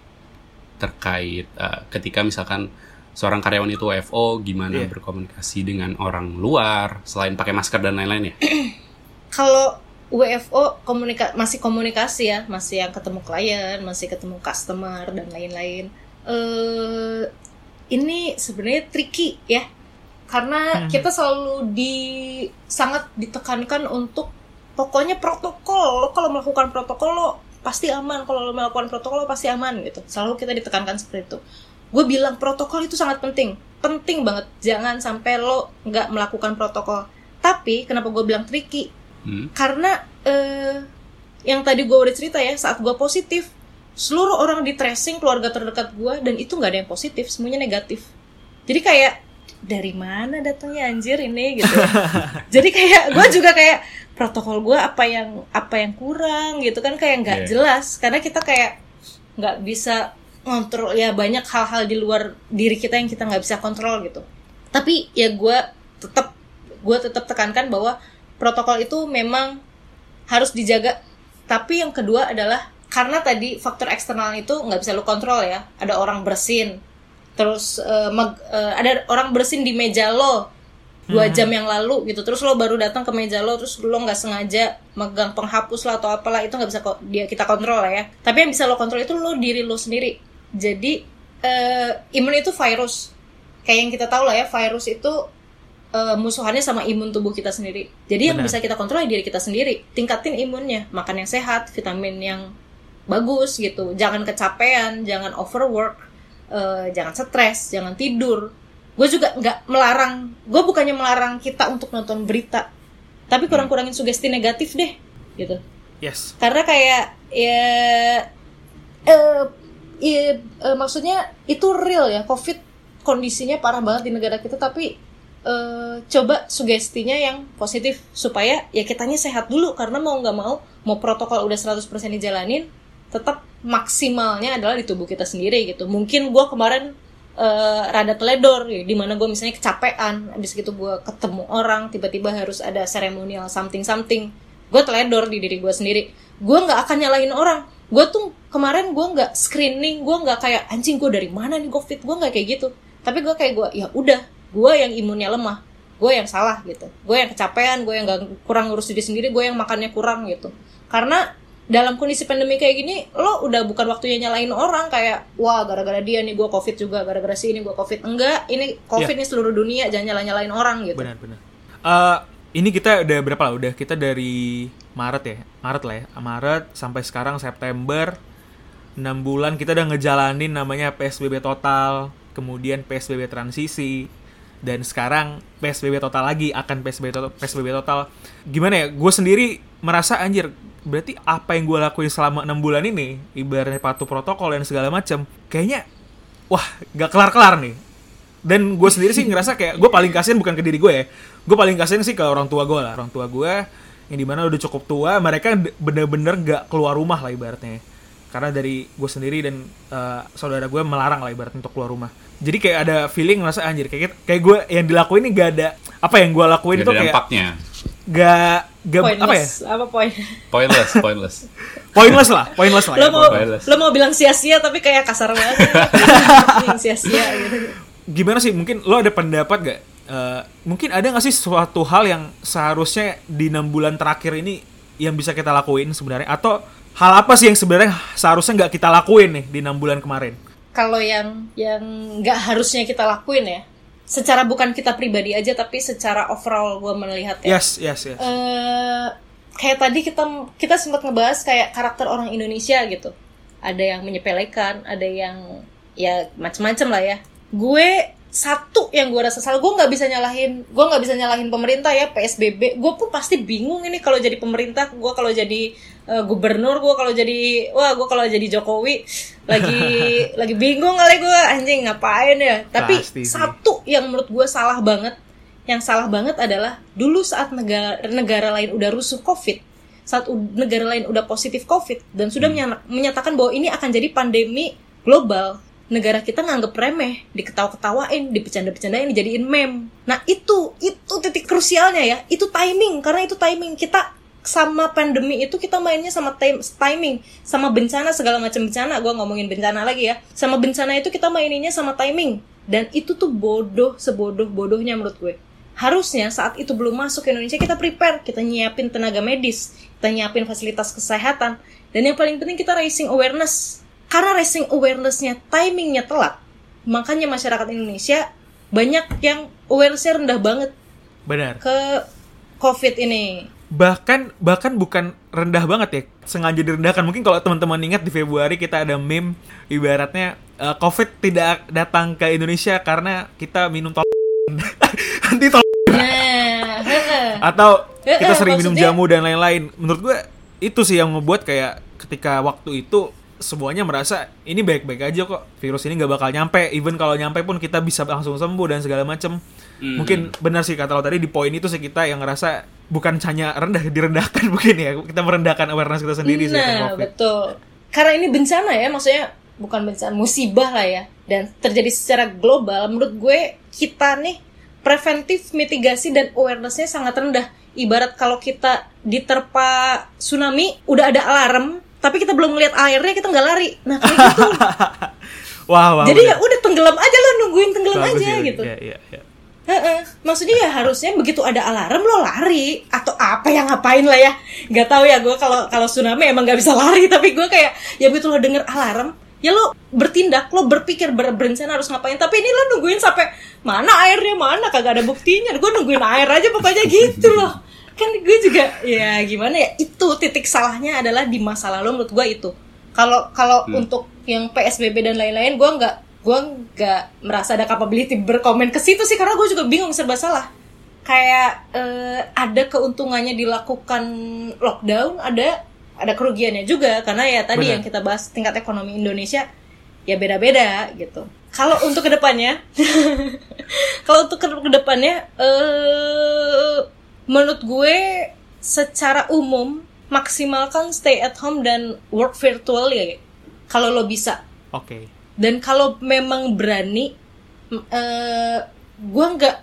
Speaker 2: terkait eh, ketika misalkan seorang karyawan itu UFO gimana
Speaker 3: Iya.
Speaker 2: berkomunikasi dengan orang luar selain pakai masker dan lain-lain ya?
Speaker 1: Kalau WFO komunika masih komunikasi ya, masih yang ketemu klien, masih ketemu customer dan lain-lain. Eh ini sebenarnya tricky ya. Karena
Speaker 3: Hmm.
Speaker 1: kita selalu di sangat ditekankan untuk pokoknya protokol. Lo kalau melakukan protokol lo pasti aman. Kalau lo melakukan protokol lo pasti aman gitu. Selalu kita ditekankan seperti itu. Gue bilang protokol itu sangat penting. Penting banget. Jangan sampai lo nggak melakukan protokol. Tapi kenapa gue bilang tricky?
Speaker 2: Hmm?
Speaker 1: karena eh, yang tadi gue udah cerita ya saat gue positif seluruh orang di tracing keluarga terdekat gue dan itu nggak ada yang positif semuanya negatif. Jadi kayak dari mana datangnya anjir ini? gitu. Jadi kayak gue juga kayak protokol gue apa yang apa yang kurang? gitu kan kayak nggak
Speaker 2: Iya.
Speaker 1: jelas. Karena kita kayak nggak bisa ngontrol ya banyak hal-hal di luar diri kita yang kita nggak bisa kontrol gitu. Tapi ya gue tetap gue tetap tekankan bahwa protokol itu memang harus dijaga. Tapi yang kedua adalah karena tadi faktor eksternal itu nggak bisa lu kontrol ya. Ada orang bersin terus meg- eh, ada orang bersin di meja lo dua jam yang lalu gitu. Terus lo baru datang ke meja lo terus lo nggak sengaja megang penghapus lah atau apalah itu nggak bisa dia kita kontrol lah ya. Tapi yang bisa lo kontrol itu lo diri lo sendiri. Jadi eh, imun itu virus. Kayak yang kita tahu lah ya virus itu eh, musuhannya sama imun tubuh kita sendiri. Jadi yang
Speaker 3: Benar.
Speaker 1: bisa kita kontrol ya diri kita sendiri. Tingkatin imunnya makan yang sehat vitamin yang bagus gitu. Jangan kecapean jangan overwork eh, jangan stres jangan tidur. Gue juga nggak melarang gue bukannya melarang kita untuk nonton berita tapi kurang-kurangin sugesti negatif deh gitu.
Speaker 3: Yes.
Speaker 1: karena kayak ya eh ya, eh, maksudnya itu real ya covid kondisinya parah banget di negara kita tapi eh, coba sugestinya yang positif supaya ya kitanya sehat dulu karena mau nggak mau mau protokol udah 100% dijalanin tetap maksimalnya adalah di tubuh kita sendiri gitu. Mungkin gue kemarin eh, rada teledor ya, di mana gue misalnya kecapean habis gitu gue ketemu orang tiba-tiba harus ada seremonial something something gue teledor di diri gue sendiri. Gue nggak akan nyalahin orang. Gue tuh kemarin gue nggak screening gue nggak kayak anjing gue dari mana nih covid? Gue nggak kayak gitu. Tapi gue kayak gue ya udah gue yang imunnya lemah gue yang salah gitu gue yang kecapean gue yang nggak kurang ngurus diri sendiri gue yang makannya kurang gitu karena dalam kondisi pandemi kayak gini lo udah bukan waktunya nyalain orang kayak wah gara-gara dia nih gue covid juga gara-gara si ini gue covid enggak ini covid
Speaker 3: Iya.
Speaker 1: nih seluruh dunia jangan nyala nyalain orang gitu
Speaker 3: Benar, benar. Eh, ini kita udah berapa lah? Udah kita dari Maret ya, Maret lah ya, Maret sampai sekarang September, 6 bulan kita udah ngejalanin namanya PSBB total, kemudian PSBB transisi, dan sekarang PSBB total lagi akan PSBB total. PSBB total. Gimana ya? Gue sendiri merasa anjir. Berarti apa yang gue lakuin selama 6 bulan ini, ibaratnya patuh protokol dan segala macam, kayaknya wah gak kelar-kelar nih dan gue sendiri sih ngerasa kayak gue paling kasihan bukan ke diri gue ya gue paling kasihan sih ke orang tua gue lah orang tua gue yang di mana udah cukup tua mereka bener-bener gak keluar rumah lah ibaratnya karena dari gue sendiri dan eh, saudara gue melarang lah ibaratnya untuk keluar rumah jadi kayak ada feeling ngerasa anjir kayak kayak gue yang dilakuin ini gak ada apa yang gue lakuin
Speaker 2: Gak
Speaker 3: itu kayak
Speaker 2: dampaknya.
Speaker 3: gak gak apa ya?
Speaker 1: Pointless. Apa poin?
Speaker 2: Pointless, pointless.
Speaker 3: pointless lah pointless lah
Speaker 1: lo
Speaker 3: ya,
Speaker 1: mau
Speaker 2: pointless.
Speaker 1: lo mau bilang sia-sia tapi kayak kasar banget. Yang sia-sia gitu.
Speaker 3: Gimana sih mungkin lo ada pendapat gak? Eh, mungkin ada gak sih suatu hal yang seharusnya di enam bulan terakhir ini yang bisa kita lakuin sebenarnya? Atau hal apa sih yang sebenarnya seharusnya nggak kita lakuin nih di enam bulan kemarin
Speaker 1: kalau yang yang nggak harusnya kita lakuin ya secara bukan kita pribadi aja tapi secara overall gue melihat ya.
Speaker 3: Yes yes yes.
Speaker 1: Eh, kayak tadi kita kita sempat ngebahas kayak karakter orang Indonesia gitu. Ada yang menyepelekan ada yang ya macem-macem lah ya. Gue satu yang gue rasa salah. Gue nggak bisa nyalahin gue nggak bisa nyalahin pemerintah ya psbb gue pun pasti bingung ini kalau jadi pemerintah gue kalau jadi eh, gubernur gue kalau jadi wah gue kalau jadi jokowi lagi lagi bingung kali gue anjing ngapain ya? Tapi
Speaker 3: Pasti sih.
Speaker 1: satu yang menurut gue salah banget yang salah banget adalah dulu saat negara negara lain udah rusuh covid saat negara lain udah positif covid dan sudah menyana- menyatakan bahwa ini akan jadi pandemi global negara kita nganggep remeh diketawa-ketawain dipecanda-pecandain dijadiin meme. Nah itu itu titik krusialnya ya. Itu timing karena itu timing. Kita sama pandemi itu kita mainnya sama tim- timing. Sama bencana segala macam bencana. Gue ngomongin bencana lagi ya. Sama bencana itu kita maininnya sama timing. Dan itu tuh bodoh sebodoh bodohnya menurut gue. Harusnya saat itu belum masuk ke Indonesia kita prepare. Kita nyiapin tenaga medis kita nyiapin fasilitas kesehatan. Dan yang paling penting kita raising awareness karena raising awarenessnya timingnya telat makanya masyarakat Indonesia banyak yang awarenessnya rendah banget
Speaker 3: benar.
Speaker 1: ke COVID ini.
Speaker 3: Bahkan bahkan bukan rendah banget ya sengaja direndahkan. Mungkin kalau teman-teman ingat di Februari kita ada meme ibaratnya eh, COVID tidak datang ke Indonesia karena kita minum tol nanti tol
Speaker 1: nah
Speaker 3: atau kita sering minum jamu dan lain-lain. Menurut gue itu sih yang membuat kayak ketika waktu itu semuanya merasa ini baik-baik aja kok virus ini nggak bakal nyampe even kalau nyampe pun kita bisa langsung sembuh dan segala macem
Speaker 2: Hmm.
Speaker 3: mungkin benar sih kata lo tadi di poin itu sih kita yang ngerasa bukan hanya rendah direndahkan mungkin ya kita merendahkan awareness kita sendiri sih tentang
Speaker 1: Nah,
Speaker 3: COVID.
Speaker 1: betul. Karena ini bencana ya, maksudnya bukan bencana, musibah lah ya. Dan terjadi secara global, menurut gue kita nih preventif mitigasi dan awarenessnya sangat rendah. Ibarat kalau kita diterpa tsunami, udah ada alarm, tapi kita belum ngeliat airnya, kita nggak lari. Nah, kayak gitu.
Speaker 3: Wah, wah.
Speaker 1: Jadi ya udah tenggelam aja lo nungguin tenggelam
Speaker 3: Bagus
Speaker 1: aja
Speaker 3: sih,
Speaker 1: gitu.
Speaker 3: Iya, iya, iya.
Speaker 1: Heeh. Maksudnya ya harusnya begitu ada alarm lo lari atau apa yang ngapain lah ya nggak tahu ya gue kalau kalau tsunami emang nggak bisa lari tapi gue kayak ya begitu lo denger alarm ya lo bertindak lo berpikir ber berencana harus ngapain tapi ini lo nungguin sampai mana airnya mana kagak ada buktinya gue nungguin air aja pokoknya gitu loh kan gue juga ya gimana ya itu titik salahnya adalah di masa lalu menurut gue itu. Kalau kalau untuk yang PSBB dan lain-lain gue nggak gue nggak merasa ada capability berkomen ke situ sih karena gue juga bingung serba salah. Kayak eh, ada keuntungannya dilakukan lockdown ada ada kerugiannya juga. Karena ya tadi
Speaker 3: Benar.
Speaker 1: yang kita bahas tingkat ekonomi Indonesia ya beda-beda gitu. Kalau untuk ke depannya, kalau untuk ke- ke depannya, eh menurut gue secara umum maksimalkan stay at home dan work virtual ya, kalau lo bisa.
Speaker 3: Oke.
Speaker 1: Dan kalau memang berani, m- eh gue nggak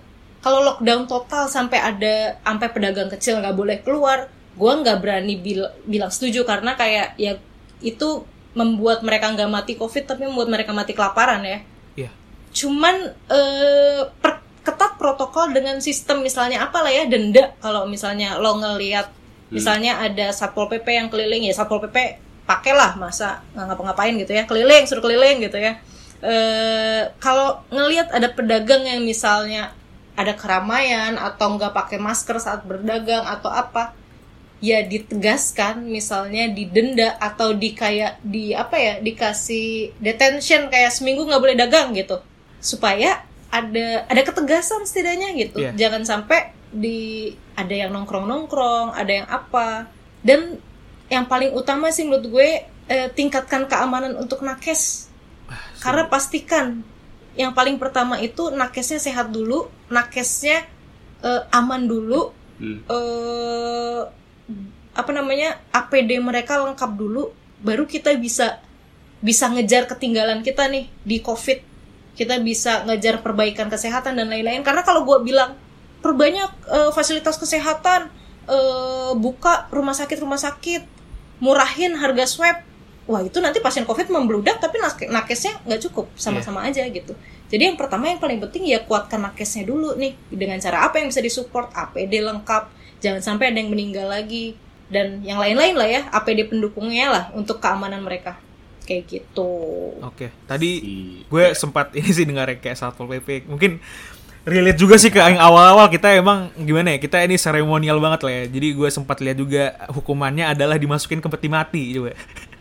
Speaker 1: kalau lockdown total sampai ada sampai pedagang kecil nggak boleh keluar, gue nggak berani bil- bilang setuju karena kayak ya itu membuat mereka nggak mati covid tapi membuat mereka mati kelaparan ya.
Speaker 3: Iya.
Speaker 1: Cuman eh per- ketat protokol dengan sistem misalnya apalah ya denda. Kalau misalnya lo ngelihat misalnya ada satpol pp yang keliling ya satpol pp pakailah masa nggak ngapa-ngapain gitu ya keliling suruh keliling gitu ya. Eh kalau ngelihat ada pedagang yang misalnya ada keramaian atau nggak pakai masker saat berdagang atau apa ya ditegaskan misalnya didenda atau di kayak di apa ya dikasih detention kayak seminggu nggak boleh dagang gitu. Supaya ada ada ketegasan setidaknya gitu.
Speaker 3: Iya.
Speaker 1: jangan sampai di ada yang nongkrong nongkrong ada yang apa. Dan yang paling utama sih menurut gue eh, tingkatkan keamanan untuk nakes. Karena pastikan yang paling pertama itu nakesnya sehat dulu nakesnya eh, aman dulu
Speaker 2: Hmm.
Speaker 1: eh apa namanya APD mereka lengkap dulu baru kita bisa bisa ngejar ketinggalan kita nih di COVID kita bisa ngejar perbaikan kesehatan dan lain-lain. Karena kalau gue bilang perbanyak eh, fasilitas kesehatan eh, buka rumah sakit rumah sakit murahin harga swab wah itu nanti pasien COVID membludak tapi nak- nakesnya nggak cukup. Sama-sama aja gitu. Jadi yang pertama yang paling penting ya kuatkan nakesnya dulu nih. Dengan cara apa yang bisa disupport? APD lengkap. Jangan sampai ada yang meninggal lagi. Dan yang lain-lain lah ya APD pendukungnya lah untuk keamanan mereka kayak gitu.
Speaker 3: Oke. Tadi
Speaker 2: Si-
Speaker 3: gue sempat ini sih dengar kayak satpol pp mungkin relate juga sih ke yang awal-awal. Kita emang gimana ya kita ini seremonial banget lah ya. Jadi gue sempat lihat juga hukumannya adalah dimasukin ke peti mati juga.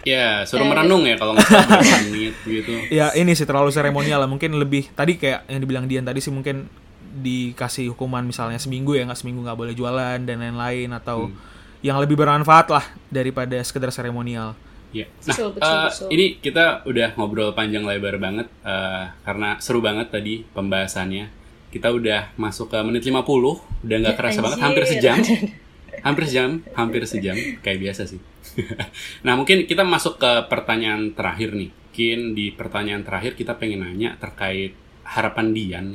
Speaker 2: Ya, suruh merenung ya kalau nggak menit gitu.
Speaker 3: ya ini sih terlalu seremonial lah. Mungkin lebih tadi kayak yang dibilang Dian tadi sih mungkin dikasih hukuman misalnya seminggu ya nggak seminggu nggak boleh jualan dan lain-lain atau yang lebih bermanfaat lah daripada sekedar seremonial
Speaker 2: Ya. Nah,
Speaker 1: Betul, betul,
Speaker 2: eh,
Speaker 1: betul.
Speaker 2: ini kita udah ngobrol panjang lebar banget eh, karena seru banget tadi pembahasannya. Kita udah masuk ke menit 50, udah nggak kerasa banget, hampir sejam. Hampir sejam, hampir sejam, kayak biasa sih. nah, mungkin kita masuk ke pertanyaan terakhir nih. Mungkin di pertanyaan terakhir kita pengen nanya terkait harapan Dian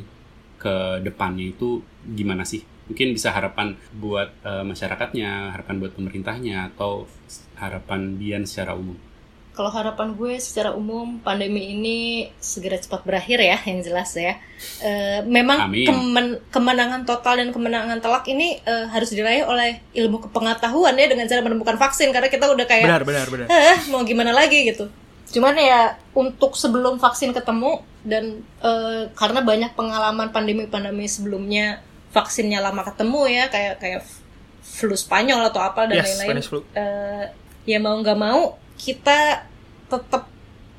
Speaker 2: ke depannya itu gimana sih? Mungkin bisa harapan buat eh, masyarakatnya, harapan buat pemerintahnya, atau harapan Dian secara umum.
Speaker 1: Kalau harapan gue secara umum pandemi ini segera cepat berakhir ya, yang jelas ya. Eh, memang
Speaker 2: Amin.
Speaker 1: kemen- kemenangan total dan kemenangan telak ini eh, harus diraih oleh ilmu kepengetahuan ya dengan cara menemukan vaksin karena kita udah kayak
Speaker 3: benar benar benar
Speaker 1: eh mau gimana lagi gitu. Cuman ya untuk sebelum vaksin ketemu dan eh, karena banyak pengalaman pandemi-pandemi sebelumnya vaksinnya lama ketemu ya kayak kayak flu Spanyol atau apa dan
Speaker 3: Yes,
Speaker 1: lain-lain.
Speaker 3: Spanish flu.
Speaker 1: Eh, ya mau nggak mau kita tetap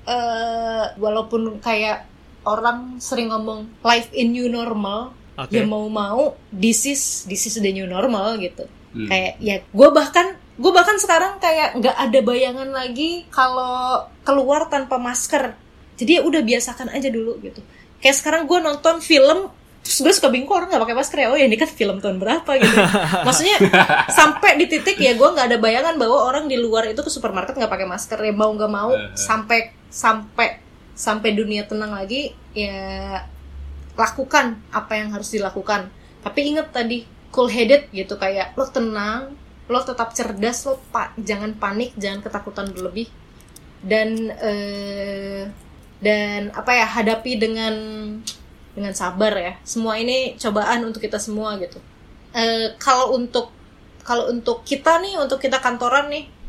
Speaker 1: eh, walaupun kayak orang sering ngomong life in new normal
Speaker 3: Oke.
Speaker 1: ya mau mau this is this is the new normal gitu
Speaker 2: Hmm.
Speaker 1: kayak ya gue bahkan gue bahkan sekarang kayak nggak ada bayangan lagi kalau keluar tanpa masker jadi ya udah biasakan aja dulu gitu kayak sekarang gue nonton film terus gue suka bingung orang nggak pakai masker ya? Oh ya ini kan film tahun berapa gitu. Maksudnya sampai di titik ya gue nggak ada bayangan bahwa orang di luar itu ke supermarket nggak pakai masker. Ya mau nggak mau sampai sampai sampai dunia tenang lagi ya lakukan apa yang harus dilakukan. Tapi ingat tadi cool headed gitu kayak lo tenang lo tetap cerdas lo pa- jangan panik jangan ketakutan berlebih. Dan eh, dan apa ya hadapi dengan dengan sabar ya. Semua ini cobaan untuk kita semua gitu. Eh, kalau untuk kalau untuk kita nih untuk kita kantoran nih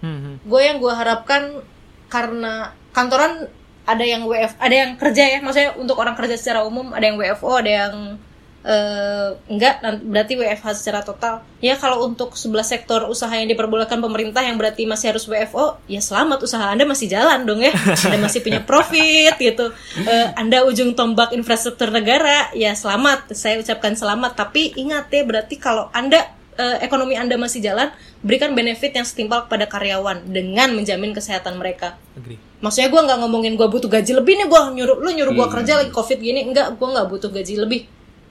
Speaker 3: Hmm, hmm.
Speaker 1: gue yang gue harapkan karena kantoran ada yang WF ada yang kerja ya. Maksudnya untuk orang kerja secara umum ada yang WFO ada yang eh, enggak berarti WFH secara total. Ya kalau untuk sebelah sektor usaha yang diperbolehkan pemerintah yang berarti masih harus WFO ya selamat usaha anda masih jalan dong ya. Anda masih punya profit gitu. Eh, anda ujung tombak infrastruktur negara ya selamat. Saya ucapkan selamat. Tapi ingat ya berarti kalau anda eh, ekonomi anda masih jalan berikan benefit yang setimpal kepada karyawan dengan menjamin kesehatan mereka.
Speaker 3: Agree.
Speaker 1: Maksudnya gue nggak ngomongin gue butuh gaji lebih nih gue nyuruh lu nyuruh gue
Speaker 2: Hmm.
Speaker 1: kerja lagi covid gini. Enggak gue nggak butuh gaji lebih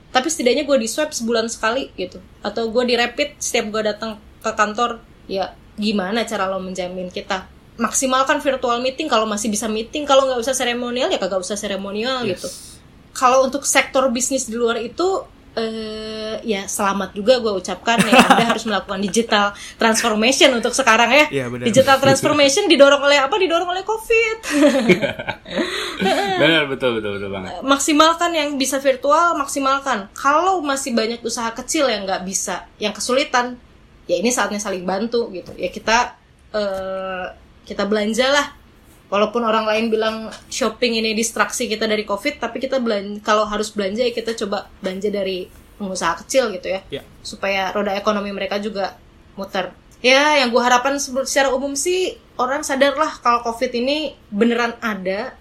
Speaker 1: tapi setidaknya gue di swab sebulan sekali gitu. Atau gue di rapid setiap gue datang ke kantor ya gimana cara lo menjamin kita? Maksimalkan virtual meeting kalau masih bisa meeting kalau nggak usah seremonial ya kagak usah seremonial
Speaker 3: Yes.
Speaker 1: gitu. Kalau untuk sektor bisnis di luar itu eh ya selamat juga gue ucapkan ya anda harus melakukan digital transformation untuk sekarang ya.
Speaker 3: Iya, benar.
Speaker 1: digital transformation didorong oleh apa? Didorong oleh covid.
Speaker 2: Benar betul betul betul banget.
Speaker 1: maksimalkan yang bisa virtual maksimalkan. Kalau masih banyak usaha kecil yang nggak bisa yang kesulitan ya ini saatnya saling bantu gitu. Ya kita eh kita belanja lah walaupun orang lain bilang shopping ini distraksi kita dari covid tapi kita belanja kalau harus belanja ya kita coba belanja dari pengusaha kecil gitu ya
Speaker 3: Ya.
Speaker 1: supaya roda ekonomi mereka juga muter ya yang gue harapkan se- secara umum sih orang sadarlah kalau covid ini beneran ada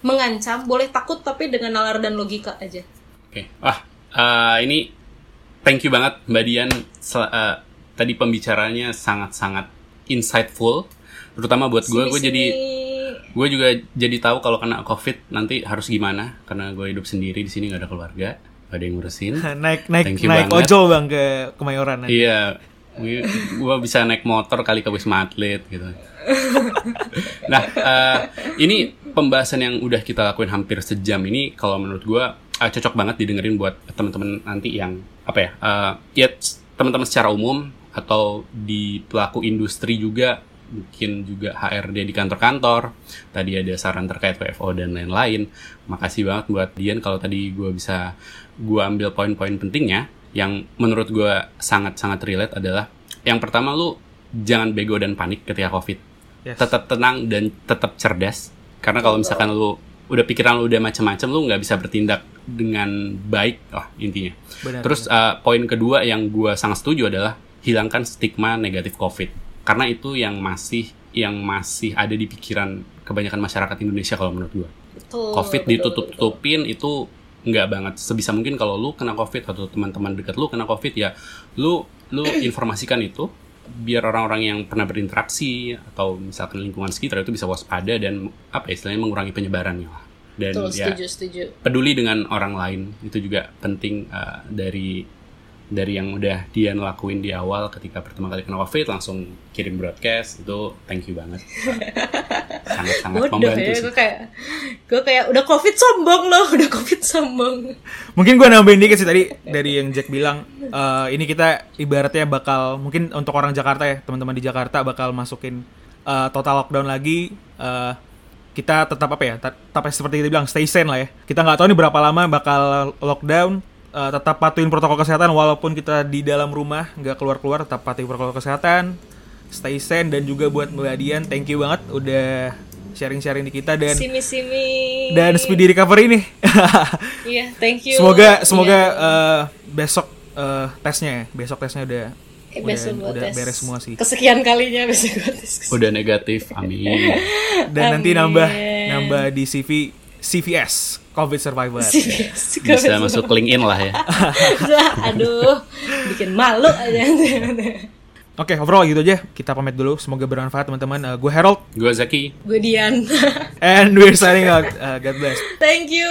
Speaker 1: mengancam boleh takut tapi dengan nalar dan logika aja
Speaker 2: Oke, wah eh, ini thank you banget Mbak Dian. Sel- eh, tadi pembicaranya sangat-sangat insightful, terutama buat gue. Gue jadi. Gue juga jadi tahu kalau kena covid nanti harus gimana karena gue hidup sendiri di sini nggak ada keluarga, nggak ada yang ngurusin.
Speaker 3: naik naik
Speaker 2: Thank you
Speaker 3: naik
Speaker 2: banget.
Speaker 3: ojol bang ke Kemayoran nanti.
Speaker 2: Iya, gue bisa naik motor kali ke Wisma Atlet gitu. nah, eh, ini pembahasan yang udah kita lakuin hampir sejam ini, kalau menurut gue eh, cocok banget didengerin buat teman-teman nanti yang apa ya, eh, ya teman-teman secara umum atau di pelaku industri juga mungkin juga HRD di kantor-kantor. Tadi ada saran terkait WFO dan lain-lain. Makasih banget buat Dian kalau tadi gue bisa gue ambil poin-poin pentingnya yang menurut gue sangat-sangat relate adalah yang pertama lu jangan bego dan panik ketika covid.
Speaker 3: Yes.
Speaker 2: tetap tenang dan tetap cerdas. Karena kalau misalkan lu udah pikiran lu udah macam-macam lu nggak bisa bertindak dengan baik. Oh intinya.
Speaker 3: Benar,
Speaker 2: terus uh, poin kedua yang gue sangat setuju adalah hilangkan stigma negatif covid karena itu yang masih yang masih ada di pikiran kebanyakan masyarakat Indonesia kalau menurut gue
Speaker 1: Betul,
Speaker 2: covid ditutup-tutupin itu nggak banget. Sebisa mungkin kalau lu kena covid atau teman-teman dekat lu kena covid ya lu lu informasikan itu biar orang-orang yang pernah berinteraksi atau misalkan lingkungan sekitar itu bisa waspada dan apa ya, istilahnya mengurangi penyebarannya lah. Dan
Speaker 1: betul,
Speaker 2: ya
Speaker 1: setuju setuju.
Speaker 2: peduli dengan orang lain itu juga penting uh, dari dari yang udah Dian lakuin di awal ketika pertama kali kena covid langsung kirim broadcast itu thank you banget sangat sangat
Speaker 1: bodoh
Speaker 2: membantu
Speaker 1: ya
Speaker 2: sih
Speaker 1: gue kayak gue kayak udah covid sombong loh udah covid sombong
Speaker 3: Mungkin gue nambahin dikit sih tadi dari yang Jack bilang eh, ini kita ibaratnya bakal mungkin untuk orang Jakarta ya teman-teman di Jakarta bakal masukin eh, total lockdown lagi. eh, kita tetap apa ya? tet- Tetap seperti kita bilang stay sane lah ya. Kita nggak tahu nih berapa lama bakal lockdown. Eh, tetap patuhin protokol kesehatan walaupun kita di dalam rumah nggak keluar keluar tetap patuhin protokol kesehatan. Stay sane dan juga buat Mbak Dian thank you banget udah sharing-sharing di kita dan
Speaker 1: simi simi
Speaker 3: dan speedy recovery nih.
Speaker 1: iya thank you
Speaker 3: Semoga semoga
Speaker 1: Iya.
Speaker 3: eh, besok eh, tesnya ya. Besok tesnya udah
Speaker 1: Eh,
Speaker 3: udah,
Speaker 1: besok
Speaker 3: udah
Speaker 1: tes.
Speaker 3: beres semua sih.
Speaker 1: kesekian kalinya besok gua tes
Speaker 2: udah negatif amin
Speaker 3: Dan nanti
Speaker 1: Amin.
Speaker 3: nambah nambah di CV CVS COVID Survivor.
Speaker 1: Yes,
Speaker 2: bisa masuk LinkedIn lah ya
Speaker 1: aduh bikin malu aja
Speaker 3: Oke, overall gitu aja. Kita pamit dulu. Semoga bermanfaat teman-teman. Eh, gue Harold
Speaker 2: gue Zaki
Speaker 1: gue Dian
Speaker 3: and we're signing out. Eh, God bless.
Speaker 1: thank you